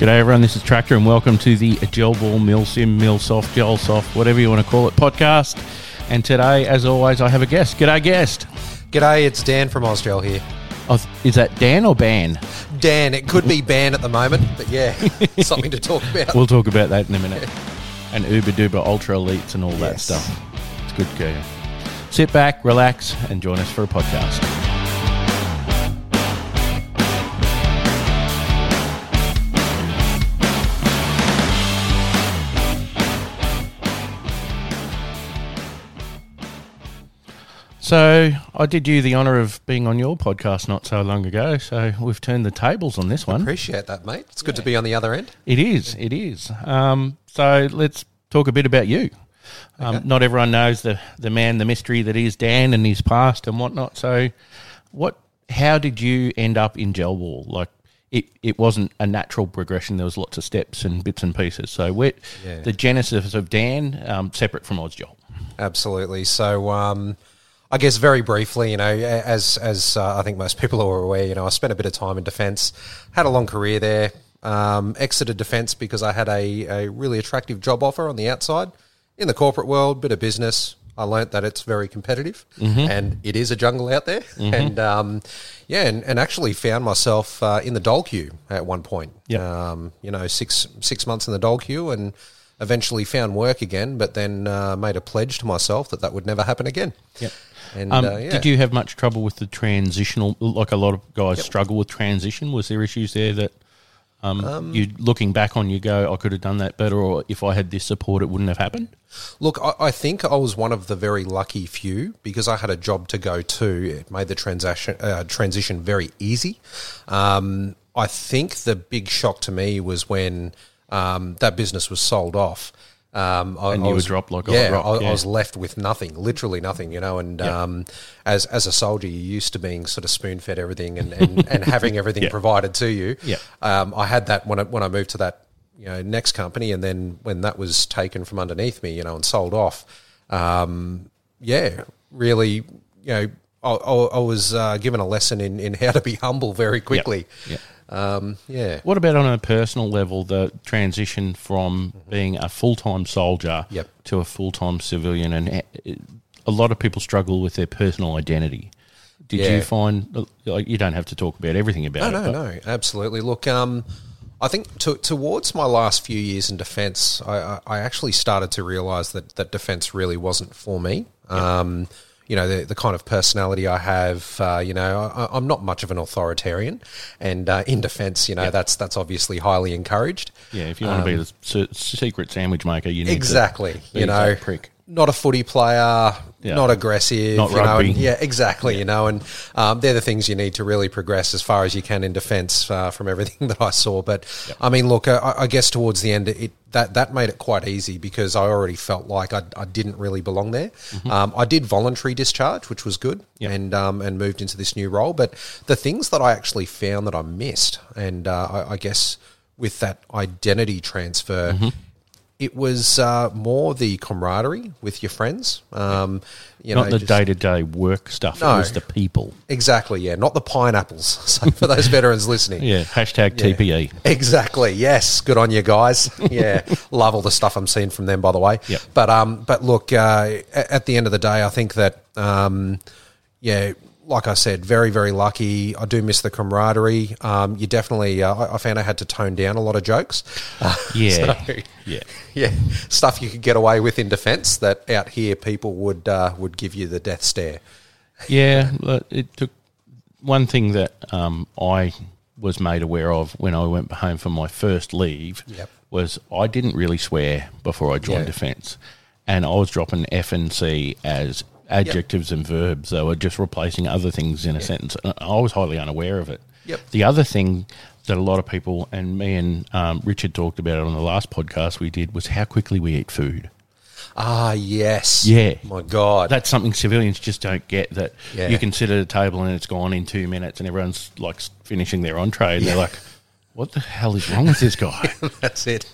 G'day everyone, this is Tractor and welcome to the Gel Ball Mill Sim Mill Soft Gel Soft, whatever you want to call it, podcast. And today, as always, I have a guest. G'day guest. G'day, it's Dan from Ozgel here. Oh, is that Dan or Ban? Dan, it could be Ban at the moment, but yeah, something to talk about. We'll talk about that in a minute. And Uber Duber Ultra Elites and all that stuff. It's good going. Sit back, relax, and join us for a podcast. So I did you the honour of being on your podcast not so long ago. So we've turned the tables on this one. Appreciate that, mate. It's good to be on the other end. It is. It is. Um, so let's talk a bit about you. Um, Not everyone knows the the man, the mystery that is Dan and his past and whatnot. So, what? How did you end up in gel ball? Like, it, it wasn't a natural progression. There was lots of steps and bits and pieces. So, Yeah. the genesis of Dan, um, separate from Ozgel. Absolutely. So, um, I guess very briefly, you know, as as uh, I think most people are aware, you know, I spent a bit of time in defence, had a long career there. Um, exited defence because I had a, a really attractive job offer on the outside in the corporate world, bit of business. I learnt that it's very competitive and it is a jungle out there. And um, yeah, and, and actually found myself uh, in the dole queue at one point. Yep. Um, you know, six six months in the dole queue and eventually found work again, but then uh, made a pledge to myself that that would never happen again. Yep. And Um, uh, yeah. Did you have much trouble with the transitional? Like a lot of guys struggle with transition. Was there issues there that um, you looking back on, you go, I could have done that better, or if I had this support, it wouldn't have happened? Look, I, I think I was one of the very lucky few because I had a job to go to. It made the transaction uh, transition very easy. Um, I think the big shock to me was when um, that business was sold off. Um, I, And I you were dropped like a yeah, rock, I, yeah. I was left with nothing, literally nothing, you know. And Yeah. um, as as a soldier, you're used to being sort of spoon fed everything and, and, and having everything Yeah. provided to you. Yeah. Um, I had that when I, when I moved to that you know next company, and then when that was taken from underneath me, you know, and sold off, um, yeah, really, you know, I, I, I was uh, given a lesson in, in how to be humble very quickly. Yeah. Um, yeah. What about on a personal level, the transition from being a full time soldier Yep. to a full time civilian? And uh, a lot of people struggle with their personal identity. Did Yeah. you find, like, you don't have to talk about everything about No, it. no, but- no, absolutely. Look, um, I think to, towards my last few years in defence, I, I, I actually started to realise that that defence really wasn't for me. Um, you know, the, the kind of personality I have, uh, you know, I, I'm not much of an authoritarian, and uh, in defence, you know, that's that's obviously highly encouraged. Yeah, if you want to be the secret sandwich maker, you need Um, Exactly, you know, prick. not a footy player, Yeah. not aggressive, Not you know, rugby. and- yeah, exactly, you know, and um, they're the things you need to really progress as far as you can in defence uh, from everything that I saw. But I mean, look, I, I guess towards the end, it that that made it quite easy because I already felt like I, I didn't really belong there. Um, I did voluntary discharge, which was good, Mm-hmm. Yep. and um, and moved into this new role. But the things that I actually found that I missed, and uh, I, I guess with that identity transfer Mm-hmm. It was uh, more the camaraderie with your friends. Um, you Not know, the day to day work stuff, No. it was the people. Exactly, yeah. Not the pineapples. So for those veterans listening. Yeah, hashtag. TPE. Exactly. Yes. Good on you guys. Yeah. Love all the stuff I'm seeing from them, by the way. Yep. But um, but look, uh, at the end of the day, I think that um, yeah, like I said, very very lucky. I do miss the camaraderie. Um, you definitely. Uh, I- I found I had to tone down a lot of jokes. Uh, Yeah. so- Yeah. yeah, stuff you could get away with in defence that out here people would uh, would give you the death stare. Yeah, it took one thing that um, I was made aware of when I went home for my first leave Yep. was I didn't really swear before I joined Yeah. defence, and I was dropping F and C as adjectives and verbs. They were just replacing other things in a sentence. I was highly unaware of it. Yep. The other thing that a lot of people and me and um, Richard talked about it on the last podcast we did was how quickly we eat food. Ah, yes. Yeah. My God. That's something civilians just don't get. That Yeah. you can sit at a table and it's gone in two minutes, and everyone's like finishing their entree, and they're like, "What the hell is wrong with this guy?" That's it.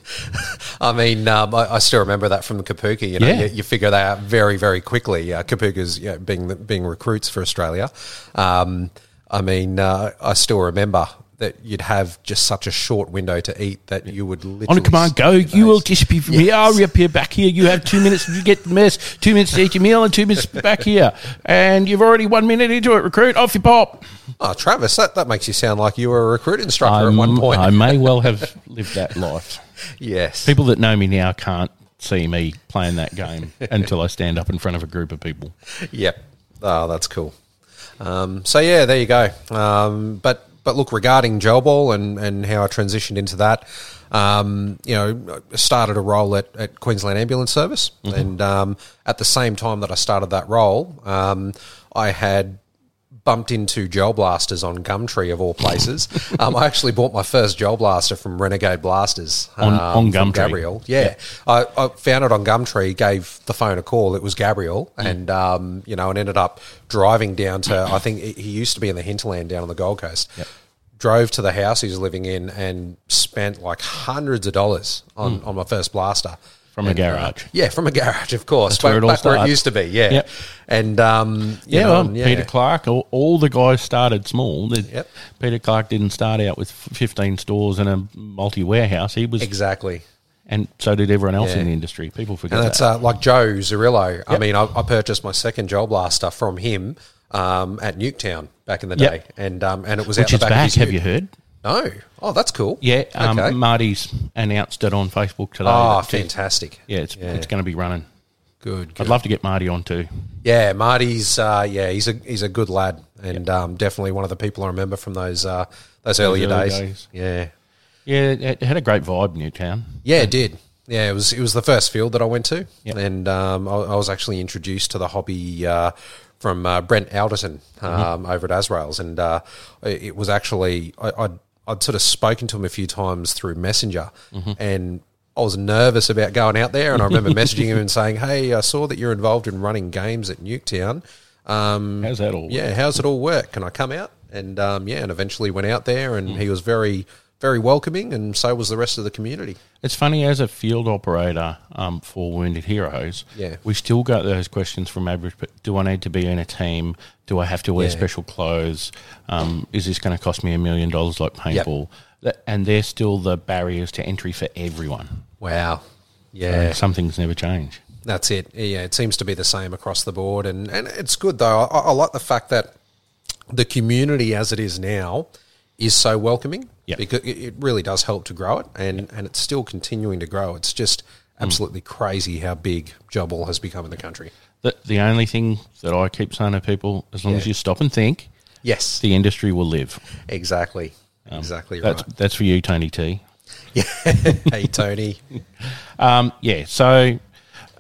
I mean, um, I, I still remember that from the Kapooka. You know, Yeah. you, you figure that out very, very quickly. Uh, Kapookas you know, being being recruits for Australia. Um, I mean, uh, I still remember that you'd have just such a short window to eat that you would literally On a command, go. You will disappear from here. I'll reappear back here. You have two minutes to get the mess, two minutes to eat your meal, and two minutes back here. And you've already one minute into it. Recruit, off you pop. Oh, Travis, that, that makes you sound like you were a recruit instructor at one point. I may well have lived that life. yes. People that know me now can't see me playing that game until I stand up in front of a group of people. Yep. Oh, that's cool. Um, so yeah, there you go. Um, but but look, regarding gel ball and, and how I transitioned into that, um, you know, I started a role at, at Queensland Ambulance Service, and um, at the same time that I started that role, um, I had bumped into gel blasters on Gumtree of all places. um, I actually bought my first gel blaster from Renegade Blasters On- um, on Gumtree. Gabriel. Yeah, I, I found it on Gumtree, gave the phone a call. It was Gabriel, Mm. and um, you know, and ended up driving down to. I think he he used to be in the hinterland down on the Gold Coast. Drove to the house he was living in and spent like hundreds of dollars on, on my first blaster From a And, uh, garage. yeah, from a garage, of course. That's where back, it back where it used to be. Yeah, Yep. and um, Yeah, know, well, yeah. Peter Clark, all, all the guys started small. The- Yep. Peter Clark didn't start out with 15 stores and a multi warehouse. He was, exactly. and so did everyone else Yeah. in the industry. People forget And that's that. uh, like Joe Zarillo. I mean, I, I purchased my second gel blaster from him um, at Nuketown back in the Yep. day, and um, and it was Which out is the back. back. Of his Have you heard? No. Oh, that's cool. Yeah, um, Okay. Marty's announced it on Facebook today. Oh, that, fantastic. Yeah, it's Yeah. it's going to be running. Good. good. I'd love to get Marty on too. Yeah, Marty's. Uh, yeah, he's a he's a good lad, and um, definitely one of the people I remember from those uh, those earlier early days. days. Yeah. Yeah, it, it had a great vibe, Nuketown. Yeah, it did. Yeah, it was it was the first field that I went to, Yep. and um, I, I was actually introduced to the hobby uh, from uh, Brent Alderton um, over at Azrael's, and uh, it it was actually I, I'd, I'd sort of spoken to him a few times through Messenger, and I was nervous about going out there, and I remember messaging him and saying, "Hey, I saw that you're involved in running games at Nuketown. Um, How's that all? yeah, how's it all work? Can I come out?" And um, yeah, and eventually went out there, and he was very very welcoming, and so was the rest of the community. It's funny as a field operator um, for Wounded Heroes. Yeah. we still get those questions from average. But do I need to be in a team? Do I have to wear Yeah. special clothes? Um, is this going to cost me a million dollars like paintball? That, and they're still the barriers to entry for everyone. Wow. Yeah. And some things never change. That's it. Yeah, it seems to be the same across the board, and and it's good though. I, I like the fact that the community as it is now is so welcoming. Yep. because it, really does help to grow it, and and it's still continuing to grow. It's just absolutely crazy how big job has become in the country. The, the only thing that I keep saying to people, as long as you stop and think, Yes, the industry will live. exactly, exactly That's right. that's for you, Tony T. Yeah. hey Tony, Um, yeah, so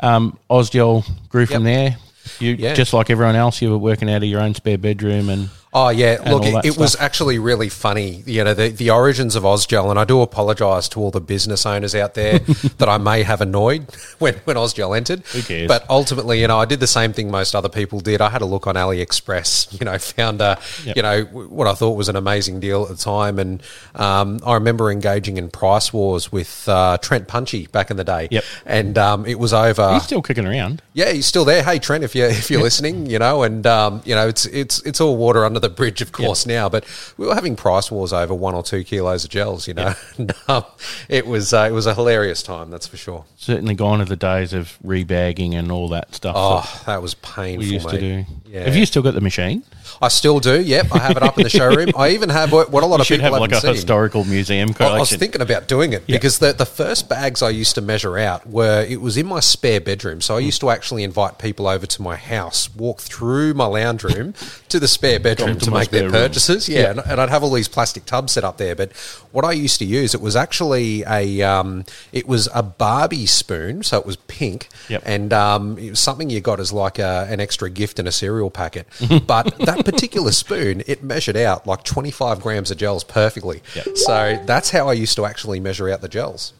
um, Ozgel grew from Yep. there. You Yeah. just like everyone else, you were working out of your own spare bedroom, and Oh yeah, look, it, it was actually really funny. You know, the, the origins of Ozgel, and I do apologise to all the business owners out there that I may have annoyed when when Ozgel entered. Who cares? But ultimately, you know, I did the same thing most other people did. I had a look on AliExpress. You know, found a Yep. you know what I thought was an amazing deal at the time, and um, I remember engaging in price wars with uh, Trent Punchy back in the day. Yep. and um, it was over. he's still kicking around. Yeah, he's still there. Hey, Trent, if you if you're listening, you know, and um, you know, it's it's it's all water under the bridge, of course, now. But we were having price wars over one or two kilos of gels, you know. And, um, it was uh, it was a hilarious time, that's for sure. Certainly gone are the days of rebagging and all that stuff Oh, that that was painful. we used to do. Yeah. Have you still got the machine? I still do. Yep, I have it up in the showroom. I even have what, what a lot You of people have like a seen. historical museum I- collection. I was thinking about doing it because the, the first bags I used to measure out were it was in my spare bedroom. So I used to actually invite people over to my house, walk through my lounge room to the spare bedroom to to make their purchases. Yeah, And, and I'd have all these plastic tubs set up there. But what I used to use it was actually a um, it was a Barbie spoon, so it was pink, Yep. and um, it was something you got as like a, an extra gift in a cereal packet. but that particular spoon, it measured out like twenty five grams of gels perfectly. Yep. So that's how I used to actually measure out the gels,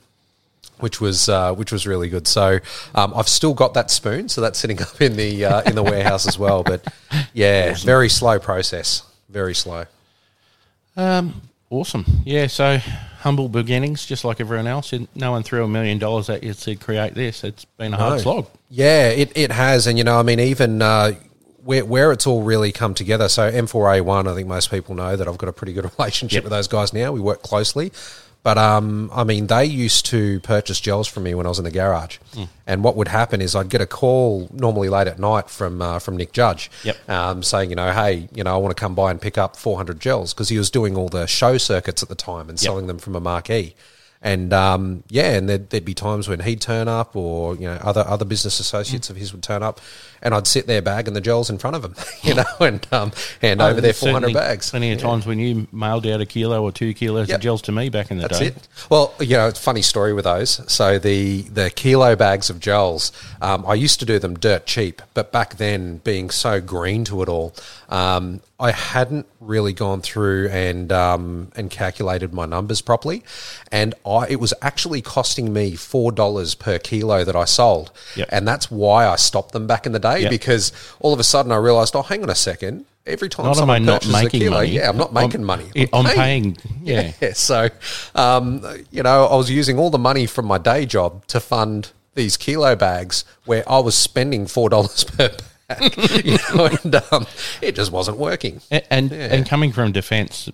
which was uh, which was really good. So um, I've still got that spoon, so that's sitting up in the uh, in the warehouse as well. But yeah, very slow process, very slow. Um, awesome. Yeah, so humble beginnings, just like everyone else. No one threw a million dollars at you to create this. It's been a hard No. slog. Yeah, it, it has, and you know, I mean, even uh, where, where it's all really come together. So M4A1, I think most people know that I've got a pretty good relationship Yep. with those guys now. We work closely. But um, I mean, they used to purchase gels from me when I was in the garage, Hmm. and what would happen is I'd get a call normally late at night from uh, from Nick Judge, Yep. um, saying, you know, hey, you know, I want to come by and pick up 400 gels because he was doing all the show circuits at the time and selling them from a marquee. And um, yeah, and there'd, there'd be times when he'd turn up, or you know, other other business associates of his would turn up, and I'd sit there bagging the gels in front of him, you know, and um, hand over their four hundred bags. Plenty of times when you mailed out a kilo or two kilos Yep. of gels to me back in the That's day. it. Well, you know, it's a funny story with those. So the the kilo bags of gels, um, I used to do them dirt cheap, but back then, being so green to it all, um, I hadn't really gone through and um, and calculated my numbers properly, and I it was actually costing me four dollars per kilo that I sold, Yep. and that's why I stopped them back in the day Yep. because all of a sudden I realised, oh, hang on a second. Every time Not am I someone not making kilo, money. yeah, I'm not making money. I'm, I'm paying. Yeah. Yeah, so um, you know, I was using all the money from my day job to fund these kilo bags where I was spending four dollars per you know, and um, it just wasn't working. A- And and coming from defence,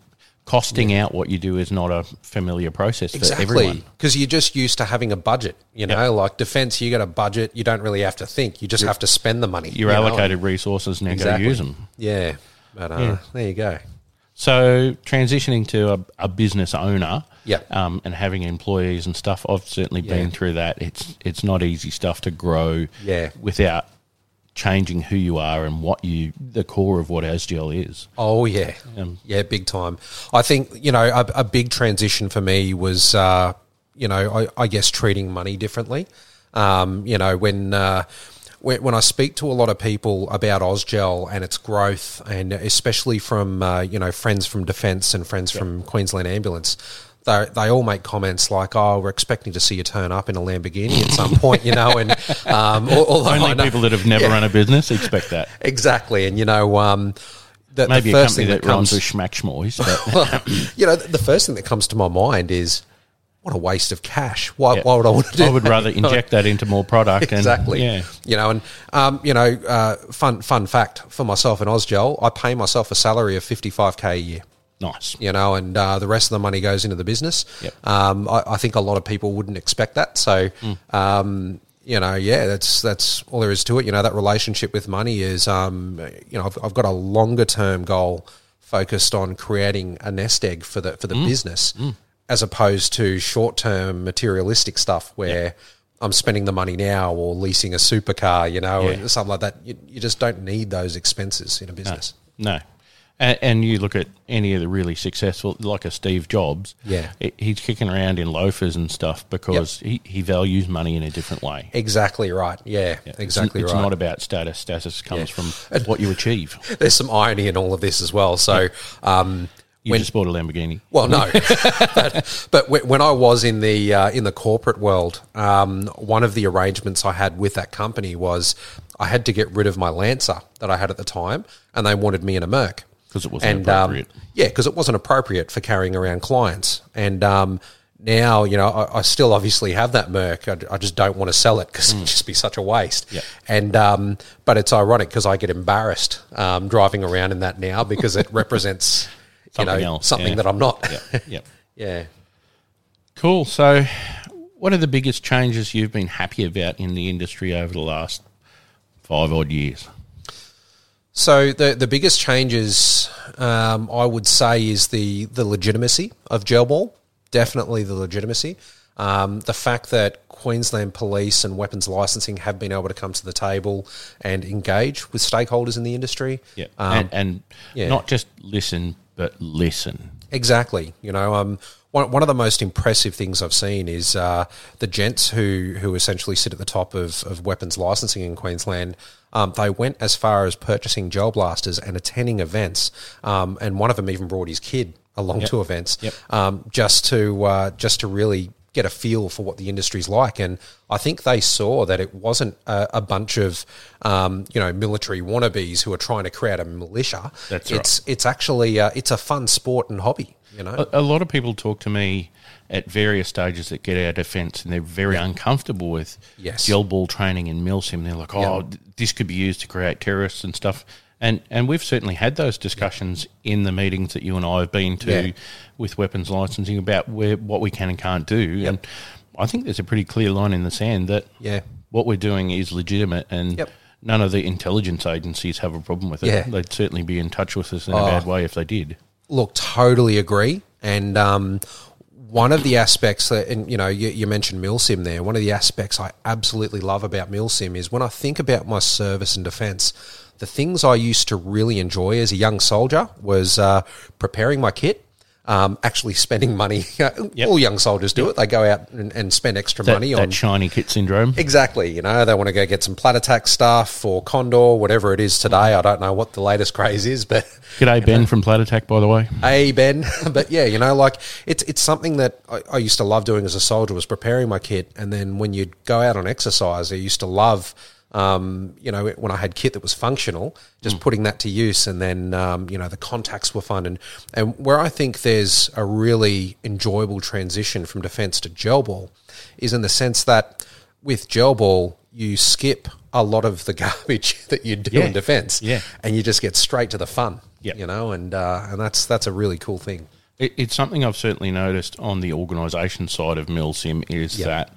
costing out what you do is not a familiar process for everyone. because you're just used to having a budget. You know, like defense, you got a budget. You don't really have to think. You just have to spend the money. Your you know? allocated resources now Exactly. use them. Yeah, but uh, Yeah. there you go. So transitioning to a, a business owner, Yep. um, and having employees and stuff, I've certainly Yeah. been through that. It's it's not easy stuff to grow, Yeah. without changing who you are and what you the core of what Ozgel is. Oh yeah, Um, yeah, big time. I think you know a, a big transition for me was uh, you know I, I guess treating money differently. Um, you know when. Uh, when I speak to a lot of people about Ozgel and its growth, and especially from uh, you know friends from Defence and friends from Queensland Ambulance, they they all make comments like, "Oh, we're expecting to see you turn up in a Lamborghini at some point," you know. And um, although Only know- people that have never run a business expect that. exactly, and you know, um, the, Maybe the a first company thing that, that runs comes with schmackschmoys, but you know, the first thing that comes to my mind is what a waste of cash. Why, why would I want to do I would that? rather inject that into more product. exactly. And, yeah. You know, and um, you know, uh, fun fun fact for myself in Ozgel, I pay myself a salary of fifty five k a year. Nice. You know, and uh, the rest of the money goes into the business. Yep. Um, I, I think a lot of people wouldn't expect that. So, Mm. um, you know, yeah, that's that's all there is to it. You know, that relationship with money is, um, you know, I've, I've got a longer term goal focused on creating a nest egg for the for Mm. the business, as opposed to short term materialistic stuff where. I'm spending the money now, or leasing a supercar, you know, Yeah. or something like that. You, you just don't need those expenses in a business. No. And, and you look at any of the really successful, like a Steve Jobs. Yeah. he- he's kicking around in loafers and stuff because he, he values money in a different way. Exactly right. Yeah, It's- exactly it's, right. not about status. Status comes Yeah. from what you achieve. there's some irony in all of this as well. So, um, You when, just bought a Lamborghini. well, no, but, but when when I was in the uh, in the corporate world, um, one of the arrangements I had with that company was I had to get rid of my Lancer that I had at the time, and they wanted me in a Merc 'Cause it wasn't And, um, appropriate. yeah, because it wasn't appropriate for carrying around clients, and um, now you know I, I still obviously have that Merc. I, I just don't want to sell it because it'd just be such a waste. Mm. And um, but it's ironic because I get embarrassed um, driving around in that now because it represents you know Something else, something yeah. that I'm not. Yeah, yeah. yeah. Cool. So, what are the biggest changes you've been happy about in the industry over the last five odd years? So the the biggest changes um, I would say is the the legitimacy of gel ball. Definitely the legitimacy. Um, the fact that Queensland Police and weapons licensing have been able to come to the table and engage with stakeholders in the industry. Yeah, Um, and, and yeah. not just listen, but listen. Exactly. You know, um, one, one of the most impressive things I've seen is uh, the gents who, who essentially sit at the top of, of weapons licensing in Queensland. Um, they went as far as purchasing gel blasters and attending events, um, and one of them even brought his kid along to events Yep. um, just to uh, just to really get a feel for what the industry's like. And I think they saw that it wasn't a, a bunch of um, you know military wannabes who are trying to create a militia. That's right. it's it's actually uh, it's a fun sport and hobby. You know, A, a lot of people talk to me at various stages that get of defence, and they're very uncomfortable with Yes. gel ball training and milsim. They're like, "Oh, th- this could be used to create terrorists and stuff." And and we've certainly had those discussions in the meetings that you and I have been to Yeah. with weapons licensing about where what we can and can't do. And I think there's a pretty clear line in the sand that Yeah. what we're doing is legitimate and. Yep. None of the intelligence agencies have a problem with it. Yeah. They'd certainly be in touch with us in a Oh. bad way if they did. Look, totally agree. And um, one of the aspects that, and you know, you, you mentioned MilSim there. One of the aspects I absolutely love about MilSim is when I think about my service and defence, the things I used to really enjoy as a young soldier was uh, preparing my kit. Um, actually spending money. All young soldiers do it. They go out and, and spend extra That, money that on shiny kit syndrome. Exactly. You know, they want to go get some Platatac stuff or Condor, whatever it is today. I don't know what the latest craze is, but G'day, Ben from Platatac, by the way. hey, Ben. but yeah, you know, like it's it's something that I, I used to love doing as a soldier was preparing my kit, and then when you'd go out on exercise, I used to love. Um, you know, when I had kit that was functional, just putting that to use, and then um, you know the contacts were fun, and and where I think there's a really enjoyable transition from defence to gel ball is in the sense that with gel ball you skip a lot of the garbage that you do Yeah. in defence, Yeah. and you just get straight to the fun, Yep. you know, and uh, and that's that's a really cool thing. It, it's something I've certainly noticed on the organisation side of MilSim is Yep. that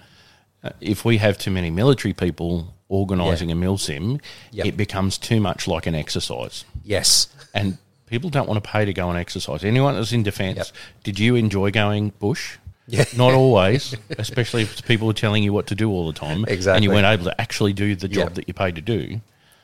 if we have too many military people organising a MilSim, Yep. it becomes too much like an exercise. Yes, And people don't want to pay to go and exercise. Anyone that's in defence, Yep. did you enjoy going bush? Yeah. Not always, especially if people are telling you what to do all the time. Exactly. And you weren't able to actually do the job Yep. that you paid to do.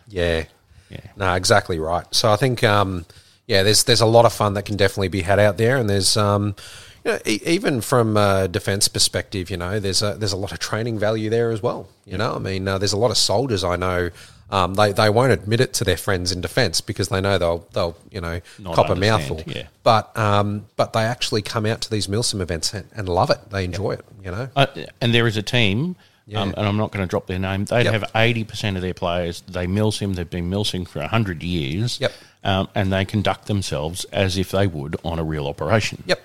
yeah, Yeah. no, exactly right. So I think, um, yeah, there's there's a lot of fun that can definitely be had out there, and there's um, you know, e- even from a defence perspective, you know, there's a there's a lot of training value there as well. You know, I mean, uh, there's a lot of soldiers I know. Um, they, they won't admit it to their friends in defence because they know they'll they'll you know Not cop a mouthful. yeah. But um, but they actually come out to these Milsim events and, and love it. They enjoy it. You know. Uh, and there is a team, Yeah. um, and I'm not going to drop their name. They Yep. have 80% of their players. They milsim. They've been milsing for 100 years. Yep. Um, and they conduct themselves as if they would on a real operation. Yep.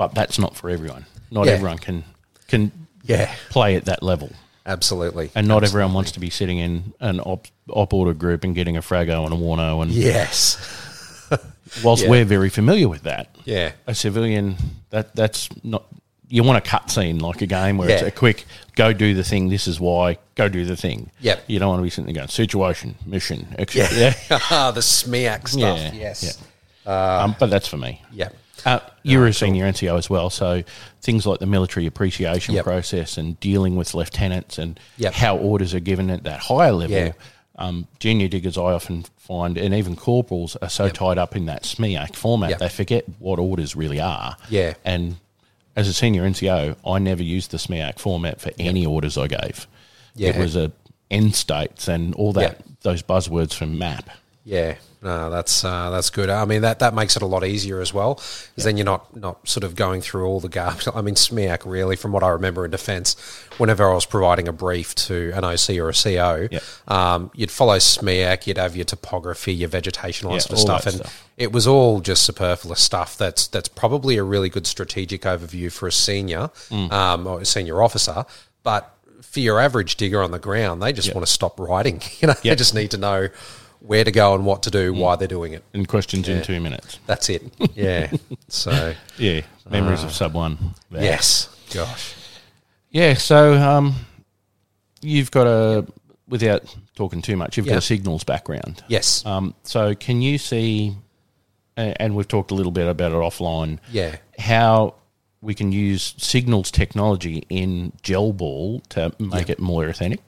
But that's not for everyone. Not Yeah. everyone can can Yeah. play at that level. Absolutely. And not everyone wants to be sitting in an op, op order group and getting a Frago and a Warno. And Yes. whilst Yeah. we're very familiar with that, Yeah. a civilian that that's not you want a cutscene like a game where it's a quick go do the thing this is why go do the thing Yep. you don't want to be sitting there going situation mission extra yeah, Ah, the SMEAC stuff. Yeah, Yes. um, but that's for me Yeah. Uh, you're a senior NCO as well, so things like the military appreciation Yep. process and dealing with lieutenants and Yep. how orders are given at that higher level. Yeah. Um, junior diggers, I often find, and even corporals are so tied up in that SMEAC format, Yep. they forget what orders really are. Yeah. And as a senior NCO, I never used the SMEAC format for any orders I gave. Yeah. It was a end states and all that, Yep. those buzzwords from MAP. Yeah, no, that's uh, that's good. I mean, that, that makes it a lot easier as well, because then you're not not sort of going through all the garbage. I mean, SMEAC really, from what I remember in defence, whenever I was providing a brief to an OC or a CO, Yep. um, you'd follow SMEAC, you'd have your topography, your vegetation, all Yeah, that sort of stuff, and stuff. it was all just superfluous stuff. That's that's probably a really good strategic overview for a senior Mm. um, or a senior officer, but for your average digger on the ground, they just want to stop writing. You know, they just need to know where to go and what to do, why they're doing it. And questions in two minutes. That's it. Yeah. so Yeah, memories of sub one. There. yes, gosh, Yeah, so um, you've got a, without talking too much, you've got a signals background. yes, Um, so can you see, and we've talked a little bit about it offline, yeah, how we can use signals technology in gel ball to make it more authentic?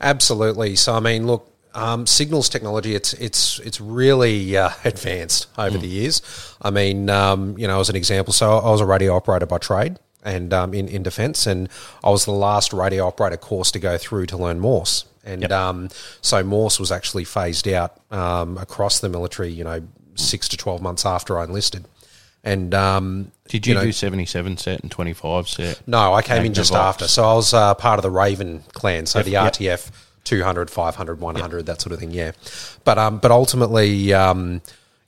absolutely. So I mean, look, um, signals technology it's it's it's really uh, advanced over the years. I mean, um, you know, as an example, so I was a radio operator by trade. And um, in in defence, and I was the last radio operator course to go through to learn Morse, and Yep. um, so Morse was actually phased out um, across the military. You know, six to twelve months after I enlisted, and um, Did you, know- do 77 set and 25 set? No, I came in just after. So I was uh, part of the Raven clan, so Yep, the yep. RTF 200, 500, 100, that sort of thing, yeah. But um, but ultimately, um,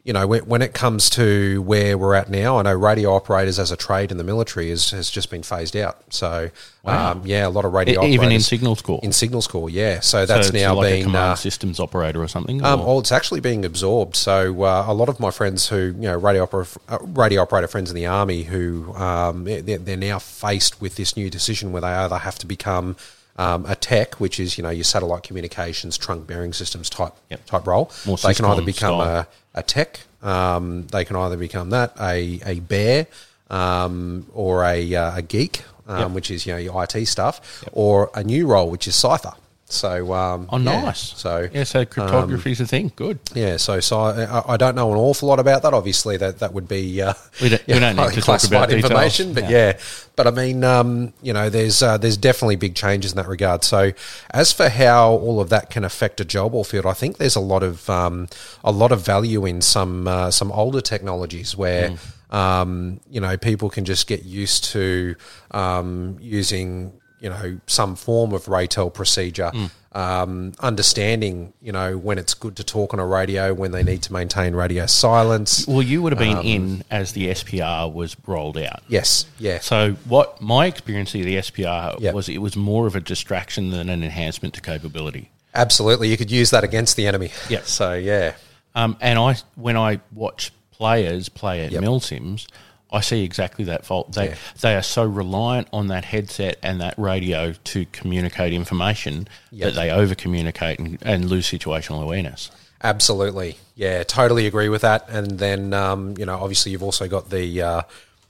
you know, when, when it comes to where we're at now, I know radio operators as a trade in the military is, has just been phased out. So, Wow. um, yeah, a lot of radio E- even in operators signals corps. in signals corps, yeah. So So that's it's now like a being command uh, systems operator or something. um, or- well, it's actually being absorbed. So uh, a lot of my friends who, you know, radio operator, uh, radio operator friends in the army who um, they're, they're now faced with this new decision where they either have to become um, a tech, which is you know your satellite communications, trunk bearing systems type Yep. type role. More they can either become style. a, a tech. Um, they can either become that a a bear um, or a uh, a geek, um, Yep. which is you know your IT stuff, or a new role which is cipher. So um, oh, yeah. nice. So yeah, so cryptography is a thing. Good. yeah, so, so I, I don't know an awful lot about that. Obviously, that that would be uh, We don't- we don't need to talk classified about details. information, but No. yeah. But I mean, um, you know, there's uh, there's definitely big changes in that regard. So, as for how all of that can affect a job or field, I think there's a lot of um, a lot of value in some uh, some older technologies where. Mm. Um, you know, people can just get used to um, using, you know, some form of RATEL procedure, Mm. um, understanding, you know, when it's good to talk on a radio, when they need to maintain radio silence. Well, you would have Um, been in as the SPR was rolled out. Yes, yeah, So, what my experience of the SPR Yep. was, it was more of a distraction than an enhancement to capability. absolutely. You could use that against the enemy. Yep. So yeah, Um, and I, when I watch players play at Yep. Milsims, I see exactly that fault. They Yeah. they are so reliant on that headset and that radio to communicate information Yep. that they over communicate and, and lose situational awareness. Absolutely. Yeah, totally agree with that. And then, um, you know, obviously you've also got the uh,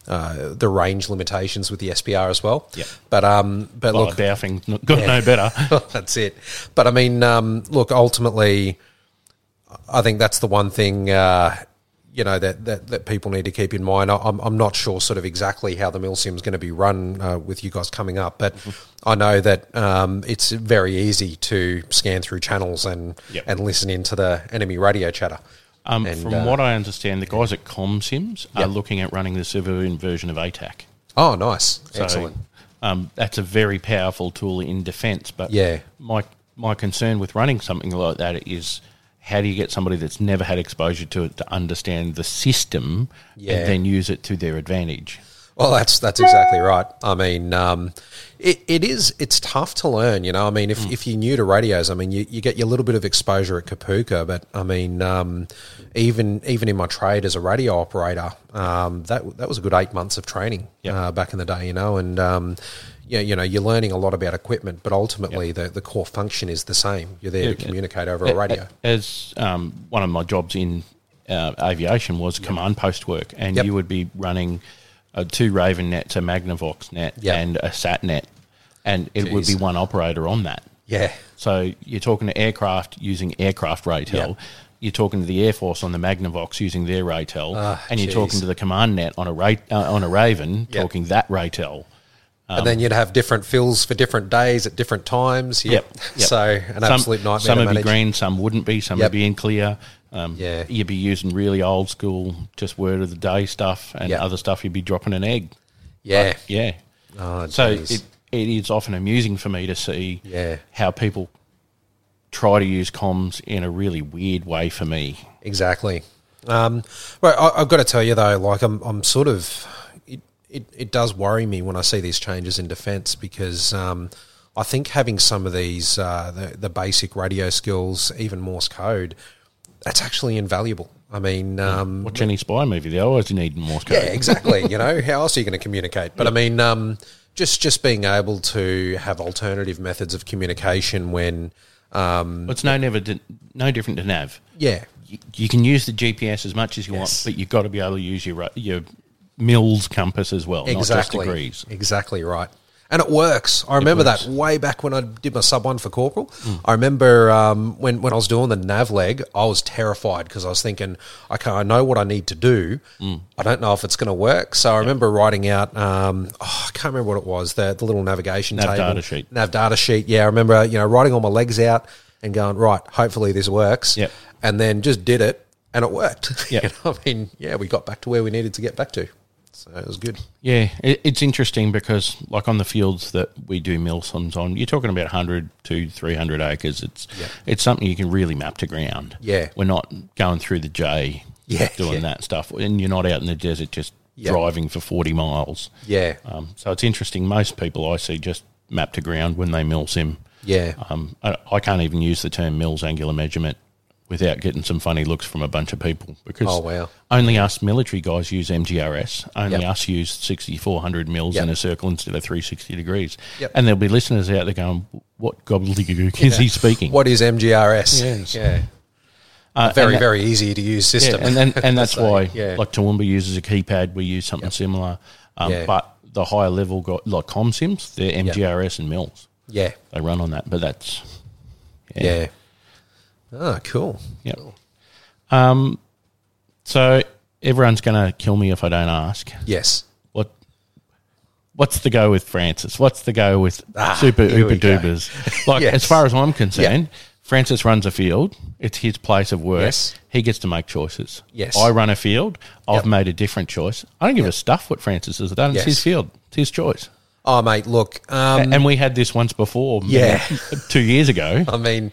uh, the range limitations with the SPR as well. Yep. But um, but Well, look, Baofeng got no better. that's it. But I mean, um, look, ultimately, I think that's the one thing. Uh, you know that, that, that people need to keep in mind. I- I'm, I'm not sure sort of exactly how the Milsim is going to be run uh, with you guys coming up, but I know that um, it's very easy to scan through channels and Yep. and listen into the enemy radio chatter. Um, And, from uh, what I understand, the guys at ComSims are Yep. looking at running the civilian version of ATAK. Oh, nice, So, excellent. Um, that's a very powerful tool in defence. But Yeah. my my concern with running something like that is how do you get somebody that's never had exposure to it to understand the system Yeah. and then use it to their advantage? Well, that's that's exactly right. I mean, um, it, it is it's tough to learn. You know, I mean, if, if you're new to radios, I mean, you, you get your little bit of exposure at Kapooka, but I mean, um, even even in my trade as a radio operator, um, that that was a good eight months of training Yep. uh, back in the day. You know, and um, yeah, you know, you're learning a lot about equipment, but ultimately the, the core function is the same. You're there to communicate over a radio. As um, one of my jobs in uh, aviation was command post work, and Yep. you would be running uh, two Raven nets, a Magnavox net, Yep. and a Sat net, and it would be one operator on that. Yeah, So you're talking to aircraft using aircraft RATEL. Yep. You're talking to the Air Force on the Magnavox using their RATEL, Ah, and you're jeez. talking to the command net on a Ra- uh, on a Raven Yep. talking that RATEL. and then you'd have different fills for different days at different times. Yep. Yep, yep. So an absolute nightmare. Some would be green, some wouldn't be. Some Yep. would be in clear. Um, Yeah. you'd be using really old school, just word of the day stuff, and other stuff you'd be dropping an egg. Yeah. Yeah. Oh, So it, it is often amusing for me to see Yeah. how people try to use comms in a really weird way for me. Exactly. Um, well, I, I've got to tell you though, like I'm, I'm sort of, it, it, does worry me when I see these changes in defence because um, I think having some of these, uh, the, the basic radio skills, even Morse code, that's actually invaluable. I mean, um, Watch any spy movie, they always need Morse code. yeah, exactly. you know, how else are you going to communicate? But I mean, um, just just being able to have alternative methods of communication when, um, It's no never di- no different to nav. yeah, You, you can use the GPS as much as you Yes. want, but you've got to be able to use your your Mills compass as well, exactly, exactly right. And it works. I remember works. that way back when I did my sub one for corporal. I remember um, when when I was doing the nav leg, I was terrified because I was thinking, okay, I know what I need to do. I don't know if it's going to work. So I remember writing out, um, oh, I can't remember what it was, the, the little navigation Nav table, data sheet. nav data sheet. Yeah, I remember you know writing all my legs out and going right. Hopefully this works. Yep. And then just did it, and it worked. Yep. You know, I mean, yeah, we got back to where we needed to get back to. So it was good. Yeah, it, it's interesting because, like on the fields that we do Milsims on, you're talking about 100 to 300 acres. It's Yep. it's something you can really map to ground. Yeah. we're not going through the J Yeah, doing yeah. that stuff, and you're not out in the desert just Yeah. driving for 40 miles. Yeah, Um, so it's interesting. Most people I see just map to ground when they mill sim. yeah, Um, I, I can't even use the term mills angular measurement without getting some funny looks from a bunch of people because Oh, wow. only us military guys use MGRS. Only Yep. us use 6400 mils Yep. in a circle instead of 360 degrees. Yep. And there'll be listeners out there going, what gobbledygook is he speaking? What is MGRS? Yes. Yeah, Uh, very that- very easy to use system. Yeah, and then, and that's So, why, yeah, like Toowoomba uses a keypad, we use something similar. Um, Yeah. But the higher level, got, like ComSims, they're MGRS and mils. yeah, They run on that, but that's yeah. Oh, cool. yeah. Um, so everyone's going to kill me if I don't ask. Yes. What What's the go with Francis? What's the go with Ah, super uber dubers? Like Yes. as far as I'm concerned, Francis runs a field. It's his place of work. Yes. He gets to make choices. Yes. I run a field. I've Yep. made a different choice. I don't give a stuff what Francis has done. It's Yes. his field. It's his choice. Oh, mate, look. Um, and we had this once before. Yeah. two years ago. I mean,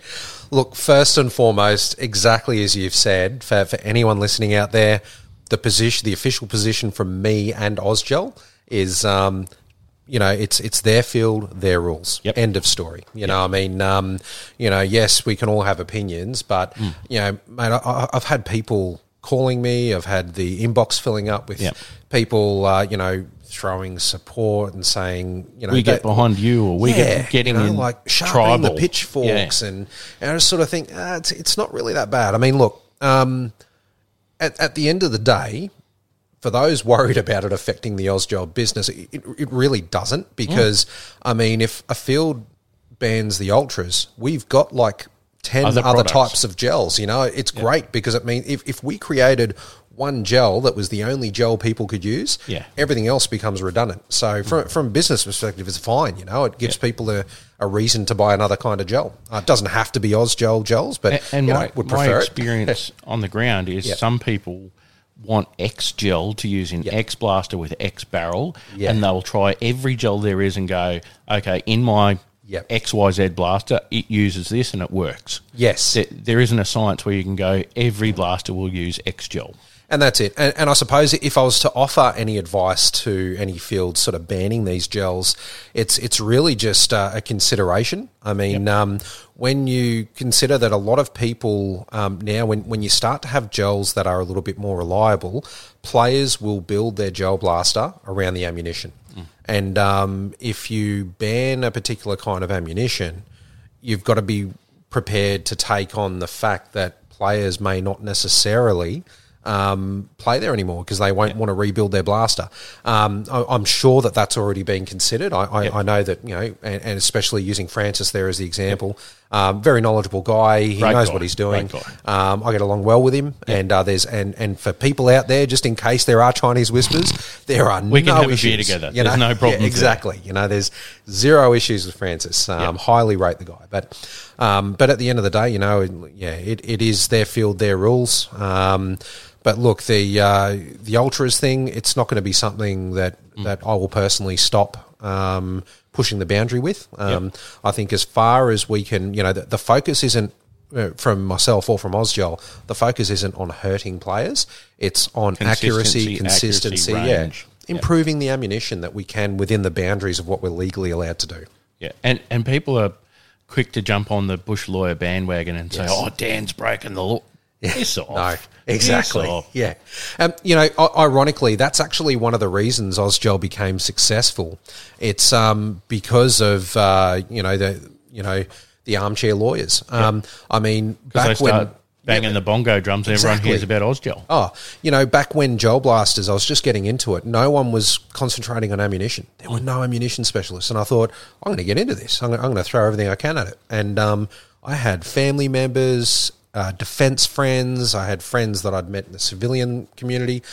look, first and foremost, exactly as you've said, for, for anyone listening out there, the position, the official position from me and Ozgel is, um, you know, it's it's their field, their rules. Yep. End of story. You know, I mean, um, you know, yes, we can all have opinions, but Hmm. you know, mate, I- I've had people calling me. I've had the inbox filling up with Yep. people, uh, you know, throwing support and saying, you know, We get behind you, or we get getting you know, in like sharpening tribal. the pitchforks, Yeah. and, and I just sort of think ah, it's it's not really that bad. I mean, look, um, at at the end of the day, for those worried about it affecting the Ozgel business, it, it, it really doesn't because I mean, if a field bans the ultras, we've got like ten Other other, types of gels. You know, it's great because it means if if we created one gel that was the only gel people could use, Yeah. everything else becomes redundant. So from from a business perspective, it's fine. You know, it gives people a, a reason to buy another kind of gel. Uh, it doesn't have to be Oz gel gels, but and you my, know, would my prefer it. experience on the ground is Yeah. some people want X gel to use in Yeah. X blaster with X barrel, Yeah. and they'll try every gel there is and go, okay, in my Yep. XYZ blaster, it uses this and it works. Yes, There, there isn't a science where you can go, every blaster will use X gel. And that's it. And, and I suppose if I was to offer any advice to any field sort of banning these gels, it's it's really just uh, a consideration. I mean, um, when you consider that a lot of people um, now, when, when you start to have gels that are a little bit more reliable, players will build their gel blaster around the ammunition. And um, if you ban a particular kind of ammunition, you've got to be prepared to take on the fact that players may not necessarily um, play there anymore because they won't want to rebuild their blaster. Um, I, I'm sure that that's already been considered. I, I. I know that you know, and, and especially using Francis there as the example. Um, very knowledgeable guy. He Great knows guy. what he's doing. Um, I get along well with him, and uh, there's and and for people out there, just in case there are Chinese whispers, there are We can no have a beer issues. together. You There's no problems Yeah, there. exactly. You know, there's zero issues with Francis. Um. Highly rate the guy, but um, but at the end of the day, you know, yeah, it, it is their field, their rules. But look, the uh, the ultras thing, it's not going to be something that Mm. that I will personally stop. Um, pushing the boundary with. Um, I think as far as we can, you know, the, the focus isn't uh, from myself or from Ozgel. The focus isn't on hurting players. It's on accuracy, Consistency, consistency, accuracy, yeah, range. improving the ammunition that we can within the boundaries of what we're legally allowed to do. Yeah, and and people are quick to jump on the Bush lawyer bandwagon and say, Yes. "Oh, Dan's breaking the law." Piss off. Exactly. Yeah. Um, you know, ironically, that's actually one of the reasons Ozgel became successful. It's um, because of uh, you know the you know the armchair lawyers. Um, I mean, back start when banging the bongo drums, and everyone Exactly. hears about Ozgel. Oh, you know, back when Gel Blasters, I was just getting into it. No one was concentrating on ammunition. There were no ammunition specialists, and I thought I'm going to get into this. I'm going, to, I'm going to throw everything I can at it. And um, I had family members, uh, defense friends. I had friends that I'd met in the civilian community,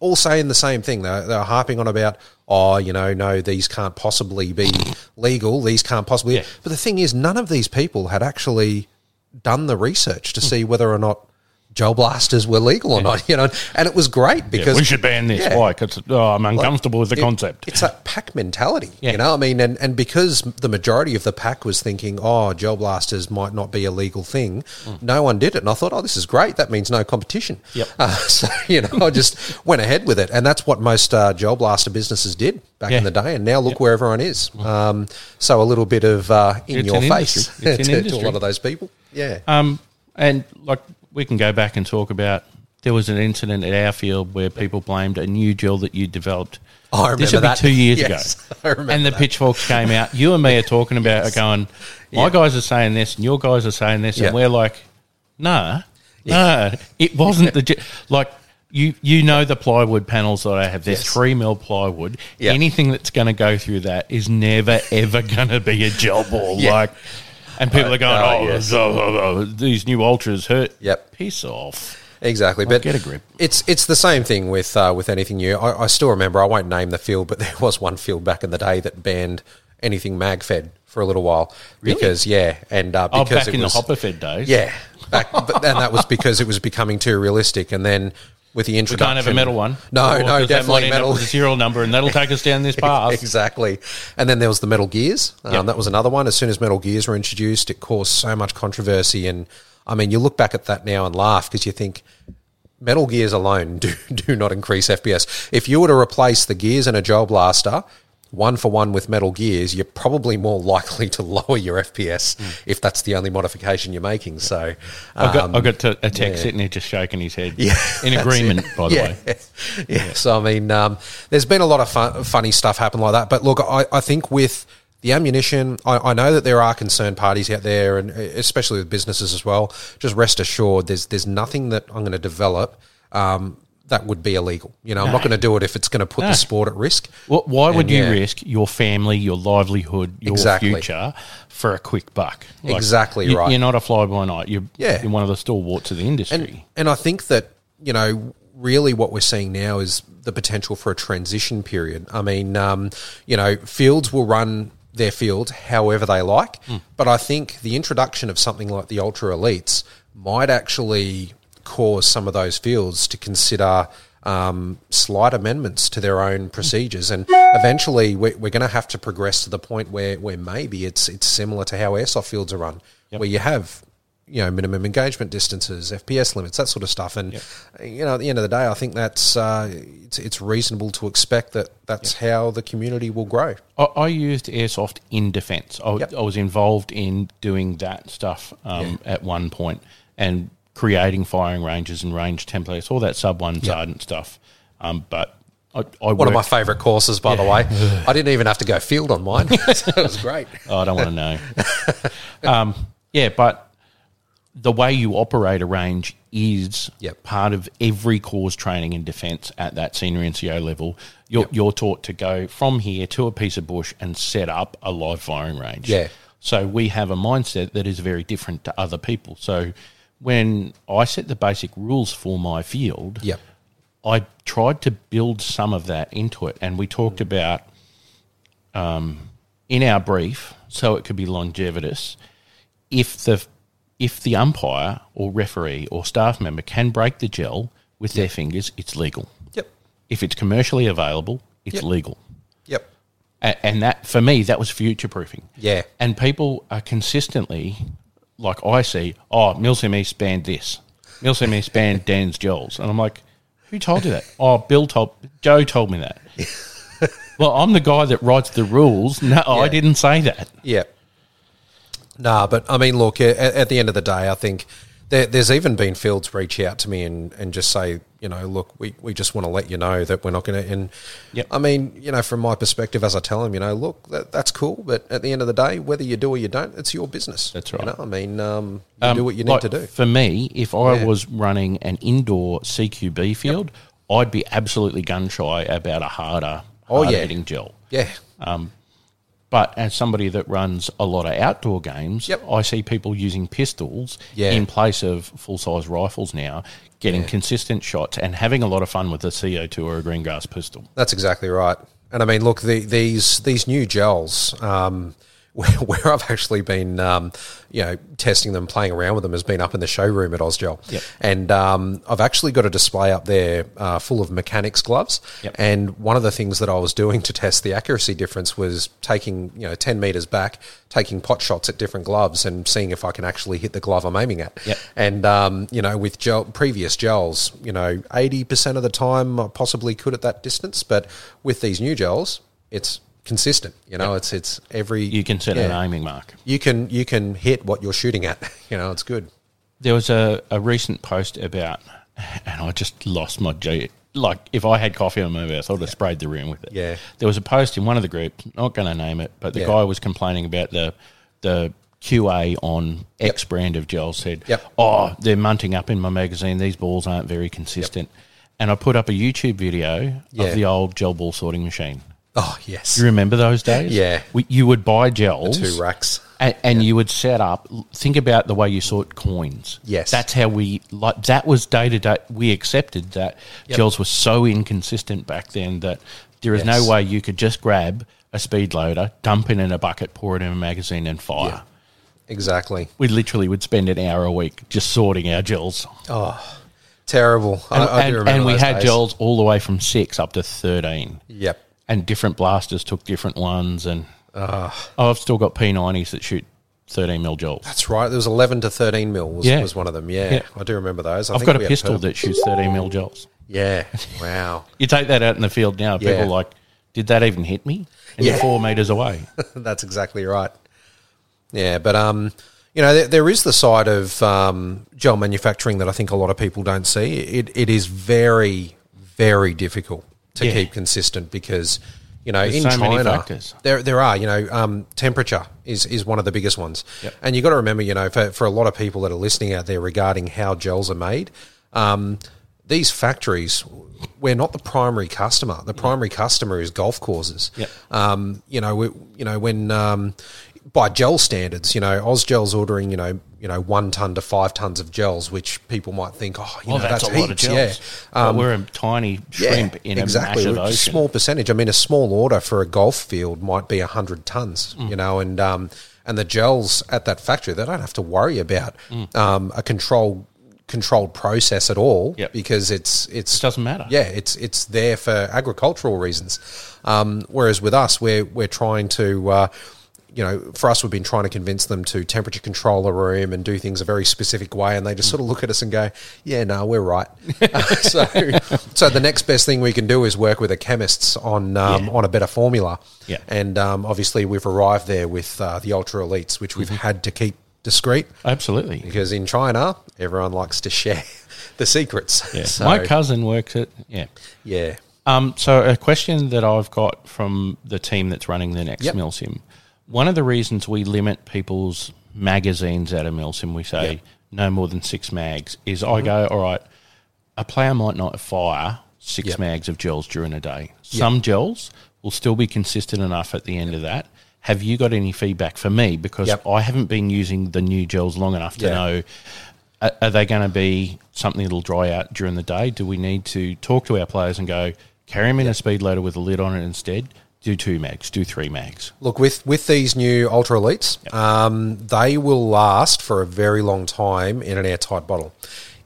all saying the same thing. They, they were harping on about, oh, you know, no, these can't possibly be legal. These can't possibly. Yeah. But the thing is, none of these people had actually done the research to see whether or not gel blasters were legal or not, you know, and it was great because we should ban this. Yeah. Why? Because oh, I'm uncomfortable with the it- concept. It's that pack mentality, Yeah. you know. I mean, and, and because the majority of the pack was thinking, oh, gel blasters might not be a legal thing, no one did it, and I thought, oh, this is great. That means no competition. Mm. Yep. Uh, so you know, I just went ahead with it, and that's what most uh, gel blaster businesses did back Yeah. in the day. And now look where everyone is. Um, so a little bit of uh, in It's your face to, to a lot of those people. Yeah. Um, and like we can go back and talk about there was an incident at our field where people blamed a new gel that you developed. Oh, I this remember would be that. two years Yes, I ago. and the that. pitchforks came out. You and me are talking about it, going, my Yeah. guys are saying this, and your guys are saying this, Yeah. and we're like, nah, nah, it wasn't the like. You you know the plywood panels that I have. They're Yes. three mil plywood. Yeah. Anything that's going to go through that is never ever going to be a gel ball. Yeah. Like, and people are going, oh, oh, yes. oh, oh, oh, these new ultras hurt. Yep. Piss off. Exactly, but get a grip. It's it's the same thing with uh, with anything new. I, I still remember. I won't name the field, but there was one field back in the day that banned anything mag fed for a little while because yeah, and uh, Oh, because back it in was, the hopper fed days. yeah, back, and that was because it was becoming too realistic. And then with the We introduction, can't have a metal one. No, no, 'cause that might definitely metal. a serial number, and that'll take us down this path. Exactly. And then there was the Metal Gears. Um, Yep. That was another one. As soon as Metal Gears were introduced, it caused so much controversy. And I mean, you look back at that now and laugh because you think Metal Gears alone do, do not increase FPS. If you were to replace the gears in a Gel Blaster one for one with Metal Gears, you're probably more likely to lower your FPS if that's the only modification you're making. So, I got, um, I got to, a tech yeah. sitting there just shaking his head. yeah, In agreement, it. by the yeah. way. Yeah. So I mean, um, there's been a lot of fun, funny stuff happen like that. But look, I, I think with the ammunition, I, I know that there are concerned parties out there, and especially with businesses as well. Just rest assured, there's there's nothing that I'm going to develop. Um, that would be illegal. You know, I'm not going to do it if it's going to put No. the sport at risk. Wh- Why would you yeah. risk your family, your livelihood, your Exactly. future for a quick buck? Exactly you, right. You're not a fly by night. You're, Yeah. you're one of the stalwarts of the industry. And, and I think that, you know, really what we're seeing now is the potential for a transition period. I mean, um, you know, fields will run their fields however they like, but I think the introduction of something like the Ultra Elites might actually cause some of those fields to consider um, slight amendments to their own procedures, and eventually we're, we're going to have to progress to the point where, where maybe it's it's similar to how airsoft fields are run, where you have you know minimum engagement distances, FPS limits, that sort of stuff. And you know, at the end of the day, I think that's uh, it's, it's reasonable to expect that that's how the community will grow. I, I used airsoft in defence. I, Yep. I was involved in doing that stuff um, at one point and creating firing ranges and range templates, all that sub one sergeant stuff. Um, but I, I One of my favourite courses, by the way. I didn't even have to go field on mine, so it was great. Oh, I don't want to know. um, yeah, but the way you operate a range is Yep. part of every course training in defence at that senior NCO level. You're, Yep. you're taught to go from here to a piece of bush and set up a live firing range. Yeah. So we have a mindset that is very different to other people. So when I set the basic rules for my field, Yep. I tried to build some of that into it, and we talked about um, in our brief, so it could be longevitous. If the if the umpire or referee or staff member can break the gel with their fingers, it's legal. Yep. If it's commercially available, it's Yep. legal. Yep. A- And that, for me, that was future proofing. Yeah. And people are consistently, like I see, oh, Milsim East banned this. Milsim East banned Dan's gels. And I'm like, who told you that? Oh, Bill told, Joe told me that. well, I'm the guy that writes the rules. No, I didn't say that. Yeah. Nah, but I mean, look, at, at the end of the day, I think there, there's even been fields reach out to me and, and just say, you know, look, we, we just want to let you know that we're not going to. And Yep. I mean, you know, from my perspective, as I tell them, you know, look, that, that's cool, but at the end of the day, whether you do or you don't, it's your business. That's You right. know, I mean, um, you Um, do what you need like, to do. For me, if I Yeah. was running an indoor CQB field, I'd be absolutely gun shy about a harder, Oh, harder yeah. hitting gel. Yeah. But as somebody that runs a lot of outdoor games, Yep. I see people using pistols Yeah. in place of full size rifles now, getting consistent shots and having a lot of fun with a CO2 or a green gas pistol. That's exactly right. And I mean, look, the, these these new gels, um, where, where I've actually been, um, you know, testing them, playing around with them, has been up in the showroom at Ozgel. Yep. And um, I've actually got a display up there uh, full of mechanics gloves. Yep. And one of the things that I was doing to test the accuracy difference was taking, you know, 10 meters back, taking pot shots at different gloves and seeing if I can actually hit the glove I'm aiming at. Yep. And, um, you know, with gel, previous gels, you know, 80% of the time I possibly could at that distance. But with these new gels, it's consistent. You know, it's it's every You can set an aiming mark. You can you can hit what you're shooting at. You know, it's good. There was a, a recent post about, and I just lost my G. Like, if I had coffee on my mouth, I would have sprayed the room with it. Yeah. There was a post in one of the groups, not going to name it, but the Yeah. guy was complaining about the the QA on X brand of gel said, Yep. "Oh, they're munting up in my magazine. These balls aren't very consistent." And I put up a YouTube video Yeah. of the old gel ball sorting machine. Oh yes, You remember those days? Yeah. We, you would buy gels two racks. and, and you would set up. Think about the way you sort coins. Yes. that's how we like. That was day to day. We accepted that gels were so inconsistent back then that there is Yes. no way you could just grab a speed loader, dump it in a bucket, pour it in a magazine, and fire. Yeah. Exactly. We literally would spend an hour a week just sorting our gels, Oh, Terrible. I, and, I do and, remember and we had days. gels all the way from six up to thirteen. Yep. And different blasters took different ones. And Ah. oh, I've still got P90s that shoot 13 mil gels. That's right. There was eleven to thirteen mil was, Yeah. was one of them. Yeah, Yeah. I do remember those. I I've think got a pistol that shoots 13 mil gels. Yeah. Wow. You take that out in the field now, people Yeah. are like, did that even hit me? And you're four meters away. That's exactly right. Yeah, but um, you know, there, there is the side of um, gel manufacturing that I think a lot of people don't see. It it is very very difficult to Yeah. keep consistent because you know There's in so China there there are you know um, temperature is is one of the biggest ones, Yep. and you have got to remember you know for for a lot of people that are listening out there regarding how gels are made. Um, these factories, we're not the primary customer. The primary customer is golf courses. Yep. Um, you know, we, you know when um, by gel standards, you know, Ozgel's ordering, you know, you know, one ton to five tons of gels, which people might think, oh, you Well, know, that's, that's, a lot of gels. Yeah. Um, we're a tiny shrimp in a exactly. massive a ocean. small percentage. I mean, a small order for a golf field might be hundred tons. Mm. You know, and um, and the gels at that factory, they don't have to worry about Mm. um, a controlled controlled process at all Yep. because it's it's It doesn't matter. yeah, it's it's there for agricultural reasons. Um, whereas with us, we're we're trying to. Uh, you know, for us, we've been trying to convince them to temperature control the room and do things a very specific way, and they just sort of look at us and go, "Yeah, no, we're right." Uh, so, so the next best thing we can do is work with the chemists on um, Yeah. on a better formula. Yeah. and um, obviously we've arrived there with uh, the ultra elites, which we've had to keep discreet Absolutely. because in China, everyone likes to share the secrets. Yeah. So, My cousin works at, yeah. yeah, Um, so a question that I've got from the team that's running the next Yep. Milsim. One of the reasons we limit people's magazines at a Milsim, we say Yep. Mm-hmm. no more than six mags, is I go, all right, a player might not fire six Yep. mags of gels during a day. Some gels will still be consistent enough at the end of that. Have you got any feedback for me? Because Yep. I haven't been using the new gels long enough to know are, are they going to be something that'll dry out during the day? Do we need to talk to our players and go carry them in a speed loader with a lid on it instead? Do two mags, do three mags. Look, with with these new Ultra Elites, um, they will last for a very long time in an airtight bottle.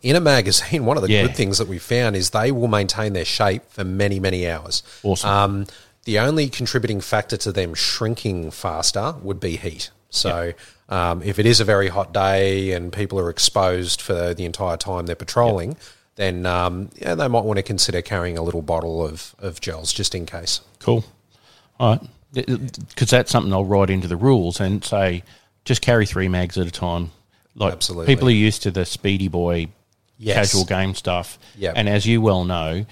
In a magazine, one of the Yeah. good things that we found is they will maintain their shape for many, many hours. Awesome. Um, the only contributing factor to them shrinking faster would be heat. So, um, if it is a very hot day and people are exposed for the entire time they're patrolling, then um, yeah, they might want to consider carrying a little bottle of, of gels just in case. Cool. All right. Because that's something I'll write into the rules and say just carry three mags at a time. Like Absolutely. people are used to the Speedy Boy Yes. casual game stuff. Yep. And as you well know,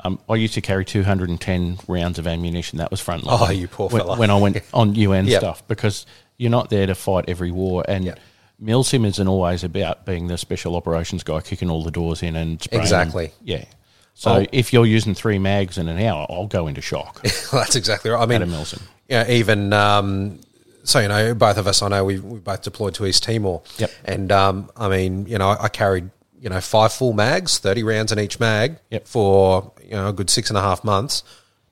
um, I used to carry 210 rounds of ammunition. That was front line. Oh, you poor when, fella. When I went on UN Yep. stuff because you're not there to fight every war. And Yep. Milsim isn't always about being the special operations guy kicking all the doors in and spraying. Exactly. Yeah. So Oh. if you're using three mags in an hour, I'll go into shock That's exactly right. I mean, Milsim. yeah, even um, so, you know, both of us, I know we we both deployed to East Timor. Yep. And um, I mean, you know, I carried you know five full mags, thirty rounds in each mag Yep. for you know a good six and a half months.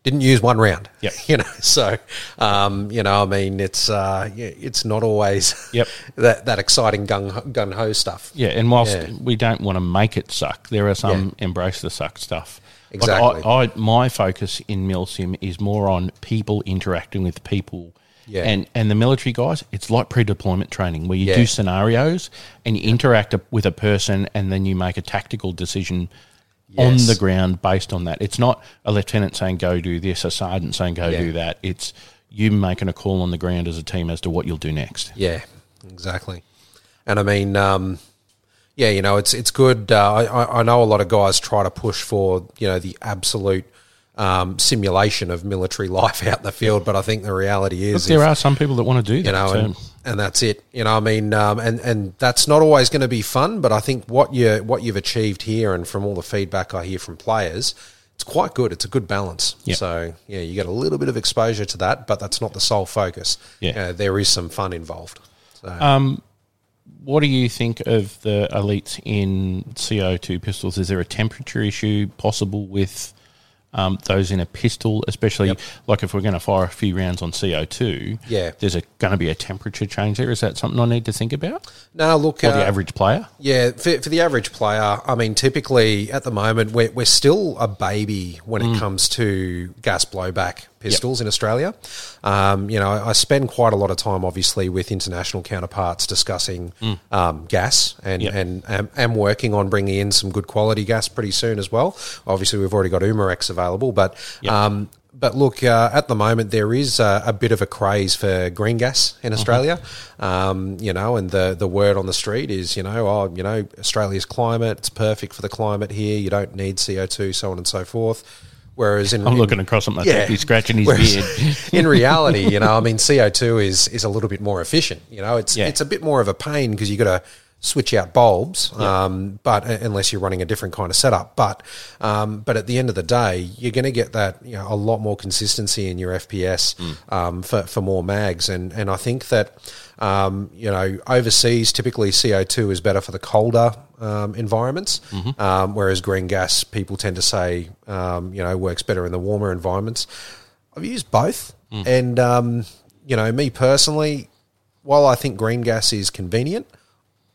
Didn't use one round. Yep. You know, so um, you know, I mean, it's uh, it's not always Yep. that that exciting gun gun ho stuff. Yeah, and whilst Yeah. we don't want to make it suck, there are some embrace the suck stuff. Exactly. I, I, my focus in Milsim is more on people interacting with people. Yeah. And and the military guys, it's like pre-deployment training where you Yeah. do scenarios and you interact with a person and then you make a tactical decision on the ground based on that. It's not a lieutenant saying go do this, a sergeant saying go Yeah. do that. It's you making a call on the ground as a team as to what you'll do next. Yeah, exactly. And I mean, um, yeah, you know, it's it's good. Uh, I, I know a lot of guys try to push for you know the absolute um, simulation of military life out in the field, but I think the reality is, There if- are some people that want to do that. you know, and, and that's it. You know, I mean, um, and and that's not always going to be fun, but I think what you what you've achieved here, and from all the feedback I hear from players, it's quite good. It's a good balance. Yeah. So yeah, you get a little bit of exposure to that, but that's not the sole focus. Yeah. Uh, there is some fun involved. So What do you think of the elites in CO2 pistols? Is there a temperature issue possible with um, those in a pistol, especially like if we're going to fire a few rounds on CO2? Yeah. There's going to be a temperature change there. Is that something I need to think about? now look, For the uh, average player? Yeah, for, for the average player, I mean, typically at the moment, we're, we're still a baby when Mm. it comes to gas blowback pistols in Australia. Um, you know, I spend quite a lot of time, obviously, with international counterparts discussing um, gas and, Mm. Yep. and am, am working on bringing in some good quality gas pretty soon as well. Obviously, we've already got Umarex available, but. Yep. Um, but look, uh, at the moment there is a, a bit of a craze for green gas in Australia. Um, you know, and the the word on the street is, you know, oh, you know, Australia's climate, it's perfect for the climate here. You don't need CO two, so on and so forth. Whereas in I'm in- looking across at my Yeah. he's scratching his Whereas beard. in reality, you know, I mean, CO two is is a little bit more efficient. You know, it's Yeah. it's a bit more of a pain because you've got to switch out bulbs, um, but unless you're running a different kind of setup. But um, but at the end of the day, you're going to get that you know a lot more consistency in your FPS um, for for more mags, and and I think that. Um, you know, overseas, typically CO2 is better for the colder um, environments, um, whereas green gas, people tend to say, um, you know, works better in the warmer environments. I've used both, and um, you know, me personally, while I think green gas is convenient,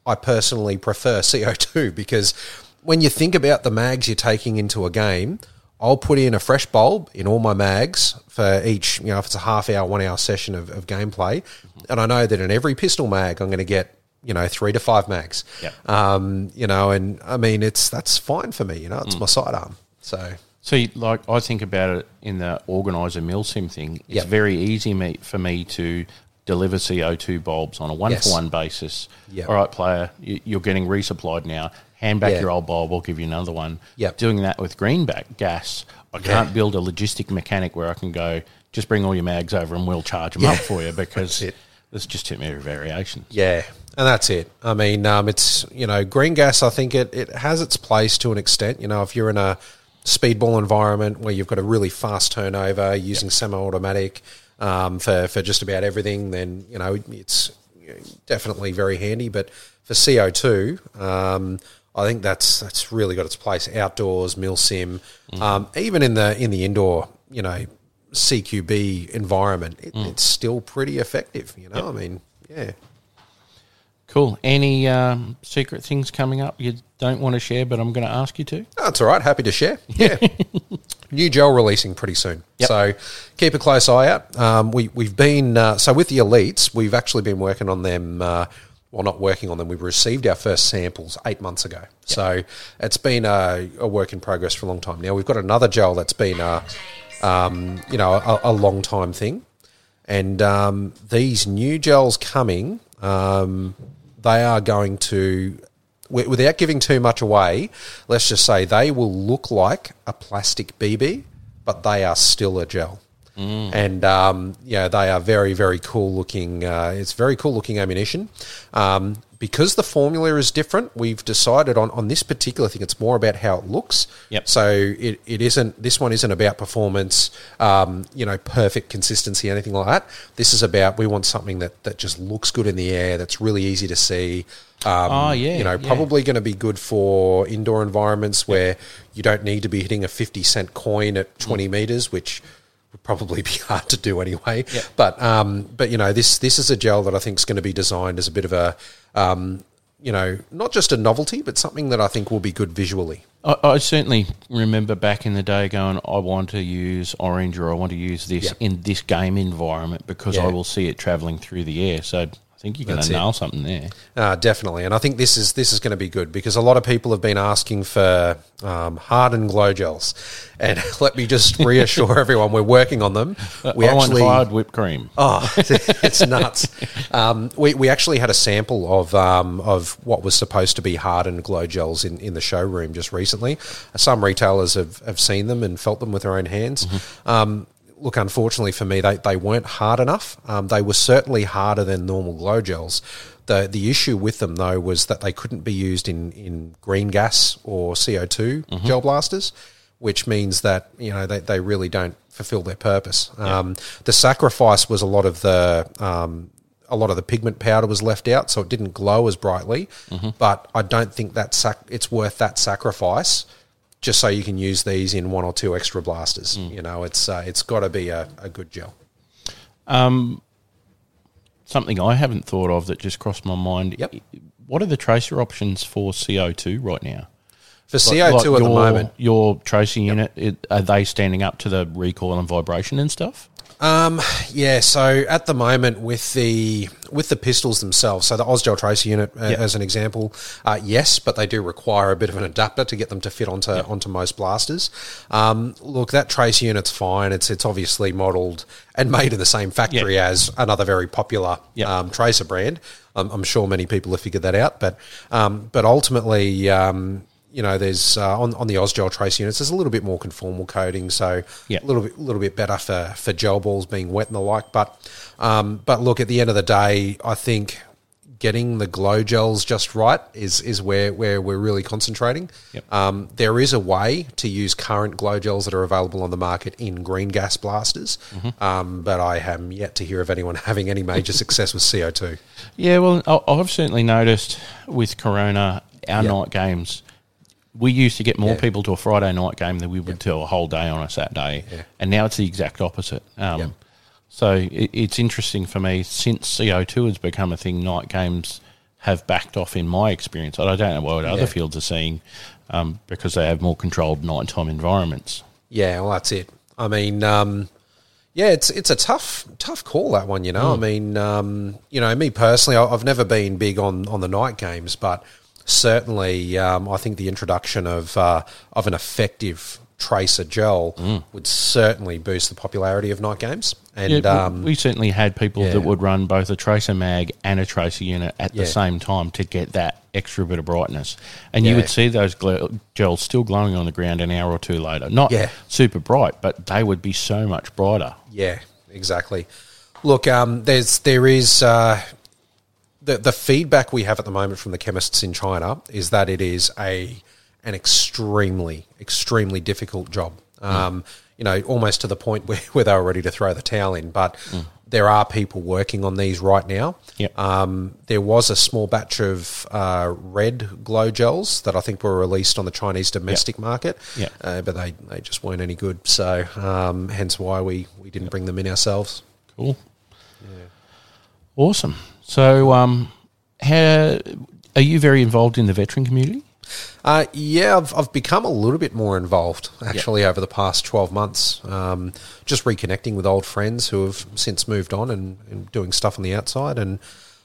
I personally prefer CO2 because when you think about the mags you're taking into a game, I'll put in a fresh bulb in all my mags for each, you know, if it's a half hour, one hour session of, of gameplay. And I know that in every pistol mag, I'm going to get, you know, three to five mags. Yep. Um, you know, and I mean, it's, that's fine for me, you know, it's Mm. my sidearm. So, See, like I think about it in the organizer milsim thing. It's Yep. very easy me, for me to deliver CO2 bulbs on a one for one basis. Yep. All right, player, you- you're getting resupplied now. Hand back Yeah. your old bulb. I'll give you another one. Yep. Doing that with greenback gas, I can't build a logistic mechanic where I can go. Just bring all your mags over and we'll charge them up for you because it. there's just too many variations. Yeah, and that's it. I mean, um, it's you know, green gas. I think it it has its place to an extent. You know, if you're in a speedball environment where you've got a really fast turnover using semi-automatic um, for for just about everything, then you know it's definitely very handy. But for CO two. Um, I think that's that's really got its place outdoors, mil sim, um, even in the in the indoor, you know, CQB environment. It, It's still pretty effective. You know, I mean, yeah. Cool. Any um, secret things coming up you don't want to share, but I'm going to ask you to? That's all right. Happy to share. Yeah. New gel releasing pretty soon. Yep. So keep a close eye out. Um, we, we've been, uh, so with the elites, we've actually been working on them. Uh, well, not working on them. We've received our first samples eight months ago. So it's been a, a work in progress for a long time now. We've got another gel that's been, a, um, you know, a, a long time thing. And um, these new gels coming, um, they are going to, without giving too much away, let's just say they will look like a plastic BB, but they are still a gel. And um, yeah, they are very, very cool looking. Uh, it's very cool looking ammunition. Um, because the formula is different, we've decided on, on this particular thing, it's more about how it looks. Yep. So it, it isn't, this one isn't about performance, um, you know, perfect consistency, anything like that. This is about, we want something that, that just looks good in the air, that's really easy to see, Um, Oh, yeah, you know, yeah. probably going to be good for indoor environments where you don't need to be hitting a fifty cent coin at twenty meters, which would probably be hard to do anyway. Yeah. But um, but you know, this this is a gel that I think is going to be designed as a bit of a um, you know, not just a novelty, but something that I think will be good visually. I, I certainly remember back in the day going, I want to use orange or I want to use this Yeah. in this game environment because Yeah. I will see it traveling through the air. So I think you're going to nail something there. Uh, definitely, and I think this is this is going to be good because a lot of people have been asking for um, hardened glow gels, and let me just reassure everyone, we're working on them. We I want hard whipped cream. Oh, it's nuts. Um, we, we actually had a sample of um, of what was supposed to be hardened glow gels in, in the showroom just recently. Some retailers have, have seen them and felt them with their own hands. Um, look, unfortunately for me, they, they weren't hard enough. Um, they were certainly harder than normal glow gels. The, the issue with them, though, was that they couldn't be used in, in green gas or CO2 gel blasters which means that you know they, they really don't fulfill their purpose. Um, the sacrifice was a lot of the um, a lot of the pigment powder was left out, so it didn't glow as brightly. But I don't think that sac- it's worth that sacrifice just so you can use these in one or two extra blasters. You know, it's uh, it's got to be a, a good gel. Um, Something I haven't thought of that just crossed my mind. Yep. What are the tracer options for CO2 right now? For CO2 like at the your- moment, Your tracer unit, it, are they standing up to the recoil and vibration and stuff? Um, yeah. So at the moment, with the with the pistols themselves, so the Ozgel tracer unit, uh, Yeah. as an example, uh, yes, but they do require a bit of an adapter to get them to fit onto onto most blasters. Um, look, that tracer unit's fine. It's it's obviously modelled and made in the same factory Yeah. as another very popular um, tracer brand. I'm, I'm sure many people have figured that out, but um, but ultimately. You know, there's uh, on on the Ozgel trace units. There's a little bit more conformal coating, so Yeah. a little bit little bit better for for gel balls being wet and the like. But um, but look, at the end of the day, I think getting the glow gels just right is is where where we're really concentrating. Yep. Um, there is a way to use current glow gels that are available on the market in green gas blasters, um, but I am yet to hear of anyone having any major success with CO two. Yeah, well, I've certainly noticed with Corona, our Yeah. night games, we used to get more Yeah. people to a Friday night game than we would to a whole day on a Saturday, Yeah. and now it's the exact opposite. Um, Yeah. So it, it's interesting for me since CO2 has become a thing. Night games have backed off in my experience. I don't know what other Yeah. fields are seeing um, because they have more controlled nighttime environments. Yeah, well, that's it. I mean, um, yeah, it's it's a tough tough call that one. You know, I mean, um, you know, me personally, I've never been big on on the night games, but certainly, um, I think the introduction of uh, of an effective tracer gel would certainly boost the popularity of night games. And Yeah, we- um, we certainly had people yeah. that would run both a tracer mag and a tracer unit at Yeah. the same time to get that extra bit of brightness. And you would see those gl- gels still glowing on the ground an hour or two later. Not Yeah. super bright, but they would be so much brighter. Yeah, exactly. Look, um, there's there is uh, the the feedback we have at the moment from the chemists in China is that it is a an extremely extremely difficult job. Um, You know, almost to the point where, where they were ready to throw the towel in. But there are people working on these right now. Yep. Um, there was a small batch of uh, red glow gels that I think were released on the Chinese domestic market, Yep. uh, but they, they just weren't any good. So um, hence why we, we didn't bring them in ourselves. Cool. Yeah. Awesome. So, um, how are you very involved in the veteran community? Uh, yeah, I've, I've become a little bit more involved actually over the past 12 months. Um, just reconnecting with old friends who have since moved on and, and doing stuff on the outside. And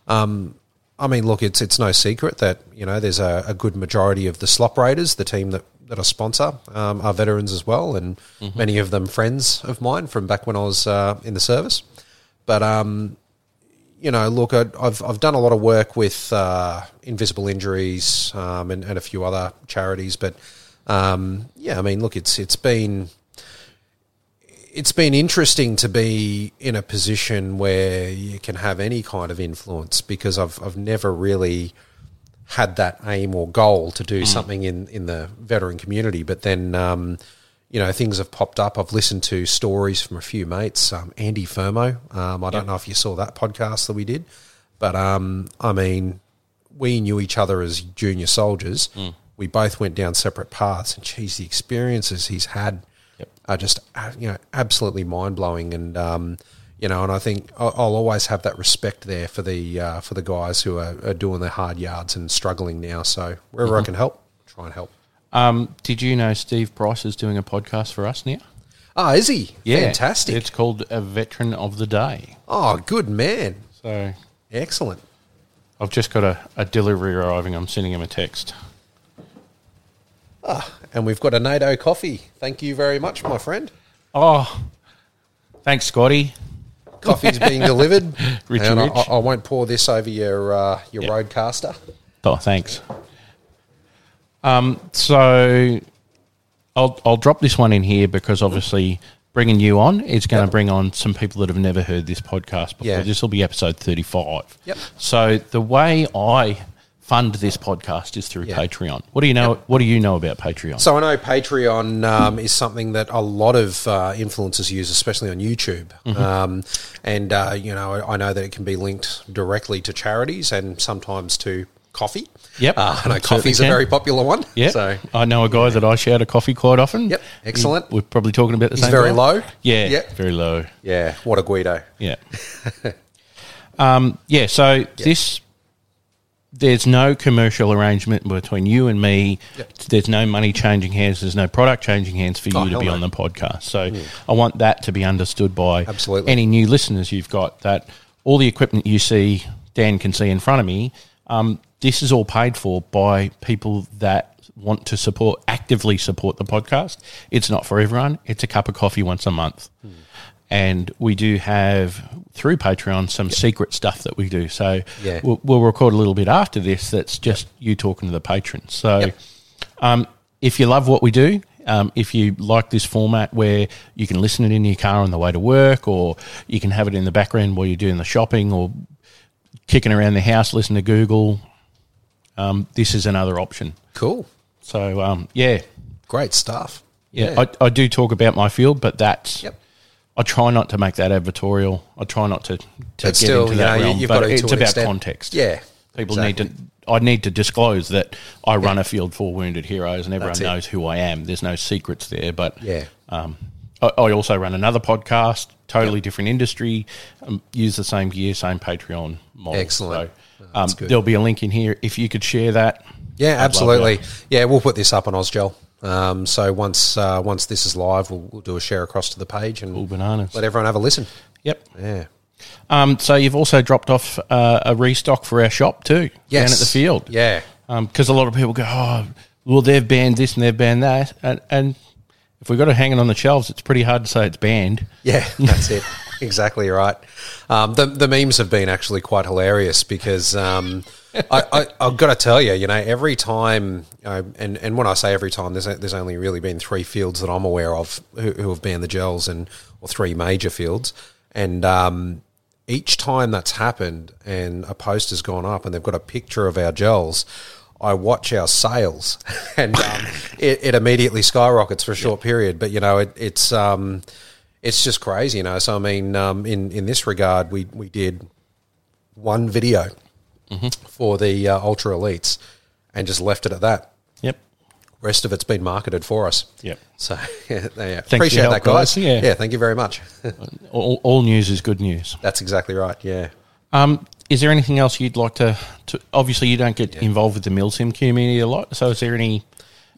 um, I mean, look, it's it's no secret that you know there's a, a good majority of the Slop Raiders, the team that that I sponsor, um, are veterans as well, and many of them friends of mine from back when I was uh, in the service. But um, you know, look, I- I've I've done a lot of work with uh, Invisible Injuries um, and, and a few other charities, but um, yeah, I mean, look, it's it's been it's been interesting to be in a position where you can have any kind of influence because I've I've never really had that aim or goal to do something in in the veteran community, but then. Um, you know, things have popped up. I've listened to stories from a few mates. Um, Andy Fermo. Um, I don't know if you saw that podcast that we did, but um, I mean, we knew each other as junior soldiers. We both went down separate paths, and geez, the experiences he's had Yep. are just uh, you know absolutely mind blowing. And um, you know, and I think I'll, I'll always have that respect there for the uh, for the guys who are, are doing the hard yards and struggling now. So wherever I can help, try and help. Um, did you know Steve Price is doing a podcast for us now? Ah, is he? Yeah. Fantastic. It's called A Veteran of the Day. oh, good man. So Excellent. I've just got a, a delivery arriving. I'm sending him a text. Ah, and we've got a NATO coffee. Thank you very much, my friend. Oh, thanks, Scotty. Coffee's being delivered. Richie and I, I won't pour this over your uh, your Yep. RODECaster. Oh, thanks. Um, so I'll I'll drop this one in here because obviously bringing you on is going to Yep. bring on some people that have never heard this podcast before. Yeah. This will be episode thirty-five. Yep. So the way I fund this podcast is through Yeah. Patreon. What do you know? What do you know about Patreon? So I know Patreon um, is something that a lot of uh, influencers use, especially on YouTube. Mm-hmm. Um, and uh, you know, I know that it can be linked directly to charities and sometimes to coffee. Yep. uh, I know coffee's a very popular one. yeah, so I know a guy that I shout a coffee quite often. Yep, excellent. We're probably talking about the same thing. He's same. very guy. low? Yeah, Yep. very low. yeah, what a Guido. Yeah. um, yeah. So this, there's no commercial arrangement between you and me. Yep. There's no money changing hands. There's no product changing hands for you Oh, to be no. on the podcast. So I want that to be understood by Absolutely. any new listeners you've got. That all the equipment you see, Dan can see in front of me. Um, this is all paid for by people that want to support actively support the podcast. It's not for everyone. It's a cup of coffee once a month. And we do have through Patreon some secret stuff that we do. So Yeah. we'll, we'll record a little bit after this. That's just you talking to the patrons. So Yep. um, if you love what we do, um, if you like this format where you can listen it in your car on the way to work, or you can have it in the background while you're doing the shopping, or kicking around the house, listen to Google, um, this is another option. Cool, So um, yeah, great stuff. yeah, I, I do talk about my field, but that's Yep. I try not to make that advertorial. I try not to, to get still, into that know, realm. you've but got to it's about extent. context. Yeah, People exactly. need to. I need to disclose that I run a field for wounded heroes, and everyone knows who I am. There's no secrets there. But Yeah. um, I, I also run another podcast, totally different industry. Um, use the same gear, same Patreon model. Excellent. So, um, good. there'll be a link in here if you could share that. Yeah, I'd absolutely. Yeah, we'll put this up on Ozgel. Um, so once uh, once this is live, we'll, we'll do a share across to the page and let everyone have a listen. Yep. Yeah. Um, so you've also dropped off uh, a restock for our shop too, Yes. down at the field. Yeah. because a lot of people go, oh, well, they've banned this and they've banned that, and, and if we've got it hanging on the shelves, it's pretty hard to say it's banned. Yeah, that's it. Exactly right. Um, the the memes have been actually quite hilarious because um, I, I I've got to tell you, you know, every time, and and when I say every time, there's there's only really been three fields that I'm aware of who, who have banned the gels, and or three major fields, and um, each time that's happened, and a post has gone up, and they've got a picture of our gels. I watch our sales, and um, it, it immediately skyrockets for a short period. But you know, it, it's um, it's just crazy, you know. So I mean, um, in in this regard, we we did one video for the uh, ultra elites, and just left it at that. Yep. Rest of it's been marketed for us. Yep. So yeah, yeah. appreciate that, guys. guys. Yeah. yeah, thank you very much. All, all news is good news. That's exactly right. Yeah. Um, is there anything else you'd like to, to? Obviously, you don't get involved with the MilSim community a lot. So, is there any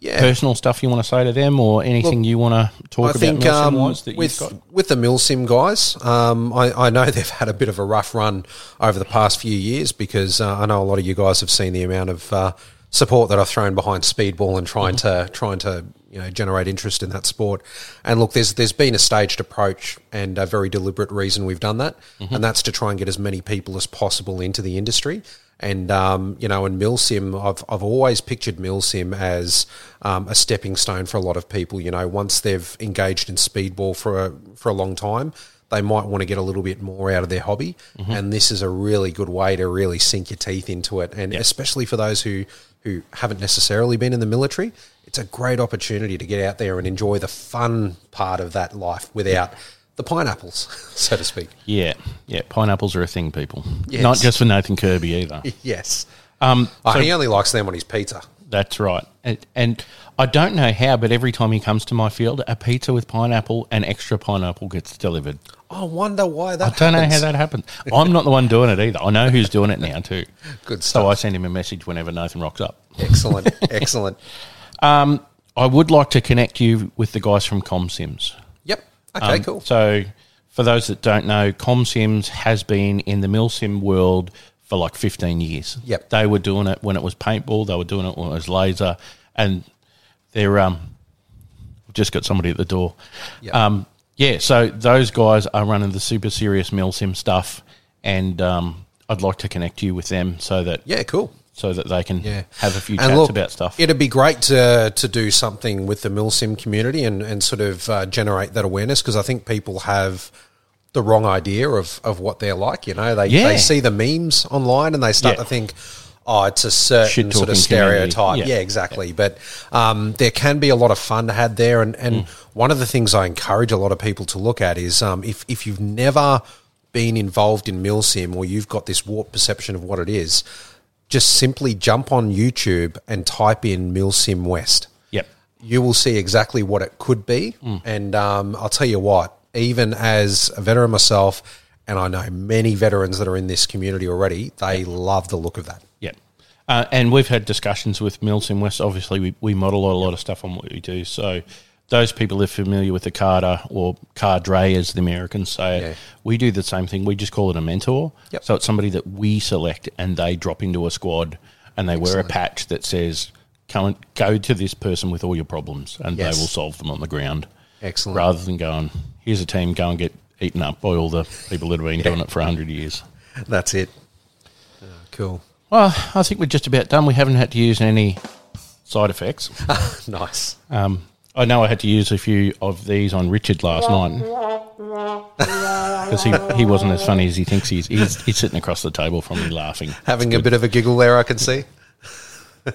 Yeah. personal stuff you want to say to them, or anything Look, you want to talk I about think um, with you've got? with the Milsim guys, um, I, I know they've had a bit of a rough run over the past few years because uh, I know a lot of you guys have seen the amount of uh, support that I've thrown behind speedball and trying Mm-hmm. to trying to you know generate interest in that sport. And look, there's there's been a staged approach and a very deliberate reason we've done that, Mm-hmm. and that's to try and get as many people as possible into the industry. And um, you know, in Milsim, I've I've always pictured Milsim as um, a stepping stone for a lot of people. You know, once they've engaged in speedball for a for a long time, they might want to get a little bit more out of their hobby, and this is a really good way to really sink your teeth into it. And especially for those who who haven't necessarily been in the military, it's a great opportunity to get out there and enjoy the fun part of that life without the pineapples, so to speak. Yeah, yeah. Pineapples are a thing, people. Yes. Not just for Nathan Kirby either. Yes. Um, Oh, so he only likes them on his pizza. that's right. And, and I don't know how, but every time he comes to my field, a pizza with pineapple and extra pineapple gets delivered. I wonder why that. I don't know how that happens. I'm not the one doing it either. I know who's doing it now too. Good Stuff. So. I send him a message whenever Nathan rocks up. excellent, excellent. I would like to connect you with the guys from ComSims. Yep. Okay. Um, cool. So, for those that don't know, ComSims has been in the milsim world for like 15 years. Yep. They were doing it when it was paintball, they were doing it when it was laser, and they're, um, just got somebody at the door. Yep. Um, yeah, so those guys are running the super serious milsim stuff, and um, I'd like to connect you with them so that Yeah. Cool. So that they can Yeah. have a few And chats look, about stuff. It'd be great to to do something with the milsim community and and sort of uh, generate that awareness because I think people have the wrong idea of of what they're like. You know, they Yeah. they see the memes online and they start Yeah. to think. Oh, it's a certain sort of stereotype. Yeah. Yeah, exactly. But um, there can be a lot of fun to had there, and, and Mm. one of the things I encourage a lot of people to look at is um, if if you've never been involved in milsim or you've got this warped perception of what it is, just simply jump on YouTube and type in milsim west Yep. you will see exactly what it could be. And um, I'll tell you what, even as a veteran myself, and I know many veterans that are in this community already, they love the look of that. Yeah. Uh, and we've had discussions with Milsim West. Obviously, we, we model a lot of stuff on what we do. So, those people are familiar with the Carter or cadre, as the Americans say it, Yeah. we do the same thing. We just call it a mentor. Yep. So, it's somebody that we select and they drop into a squad and they wear a patch that says, Come and go to this person with all your problems and Yes. they will solve them on the ground. Excellent. Rather than going, here's a team, go and get eaten up by all the people that have been doing it for 100 years. That's it. Oh, cool. Well, I think we're just about done. We haven't had to use any side effects. nice. Um, I know I had to use a few of these on Richard last night because he, he wasn't as funny as he thinks he is. He's, he's sitting across the table from me laughing. Having a bit of a giggle there, I can see.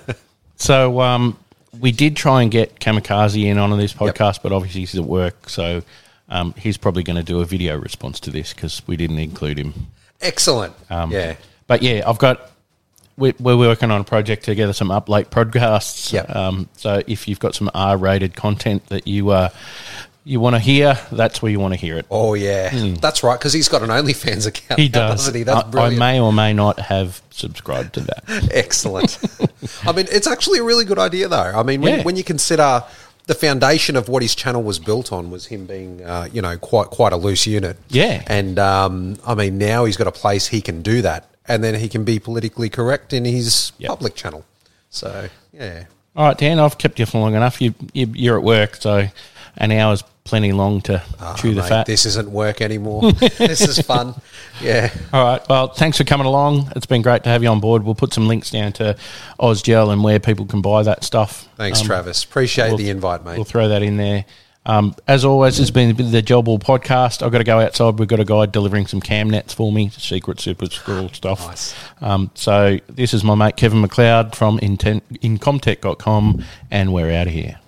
So um, we did try and get Kamikaze in on this podcast, but obviously he's at work, so um, he's probably going to do a video response to this because we didn't include him. Excellent. Um, yeah. But yeah, I've got. We- We're working on a project together, some up late podcasts. Yep. Um, so if you've got some R-rated content that you uh, you want to hear, that's where you want to hear it. Oh, yeah. That's right, because he's got an OnlyFans account. He does. Doesn't he? That's I, I may or may not have subscribed to that. Excellent. I mean, it's actually a really good idea, though. I mean, when, Yeah. when you consider the foundation of what his channel was built on was him being, uh, you know, quite quite a loose unit. Yeah. And um, I mean, now he's got a place he can do that, and then he can be politically correct in his Yep. public channel. So yeah, All right, Dan, I've kept you for long enough. You, you you're at work, so an hour's plenty long to chew the Mate, fat. This isn't work anymore. this is fun. Yeah. All right. Well, thanks for coming along. It's been great to have you on board. We'll put some links down to Ozgel and where people can buy that stuff. Thanks, Um, Travis. Appreciate we'll- the invite, mate. We'll throw that in there. Um, as always, it's been the Job All podcast. I've got to go outside. We've got a guy delivering some cam nets for me, secret super squirrel stuff. Nice. Um, so this is my mate Kevin MacLeod from intent, incompetech.com, and we're out of here.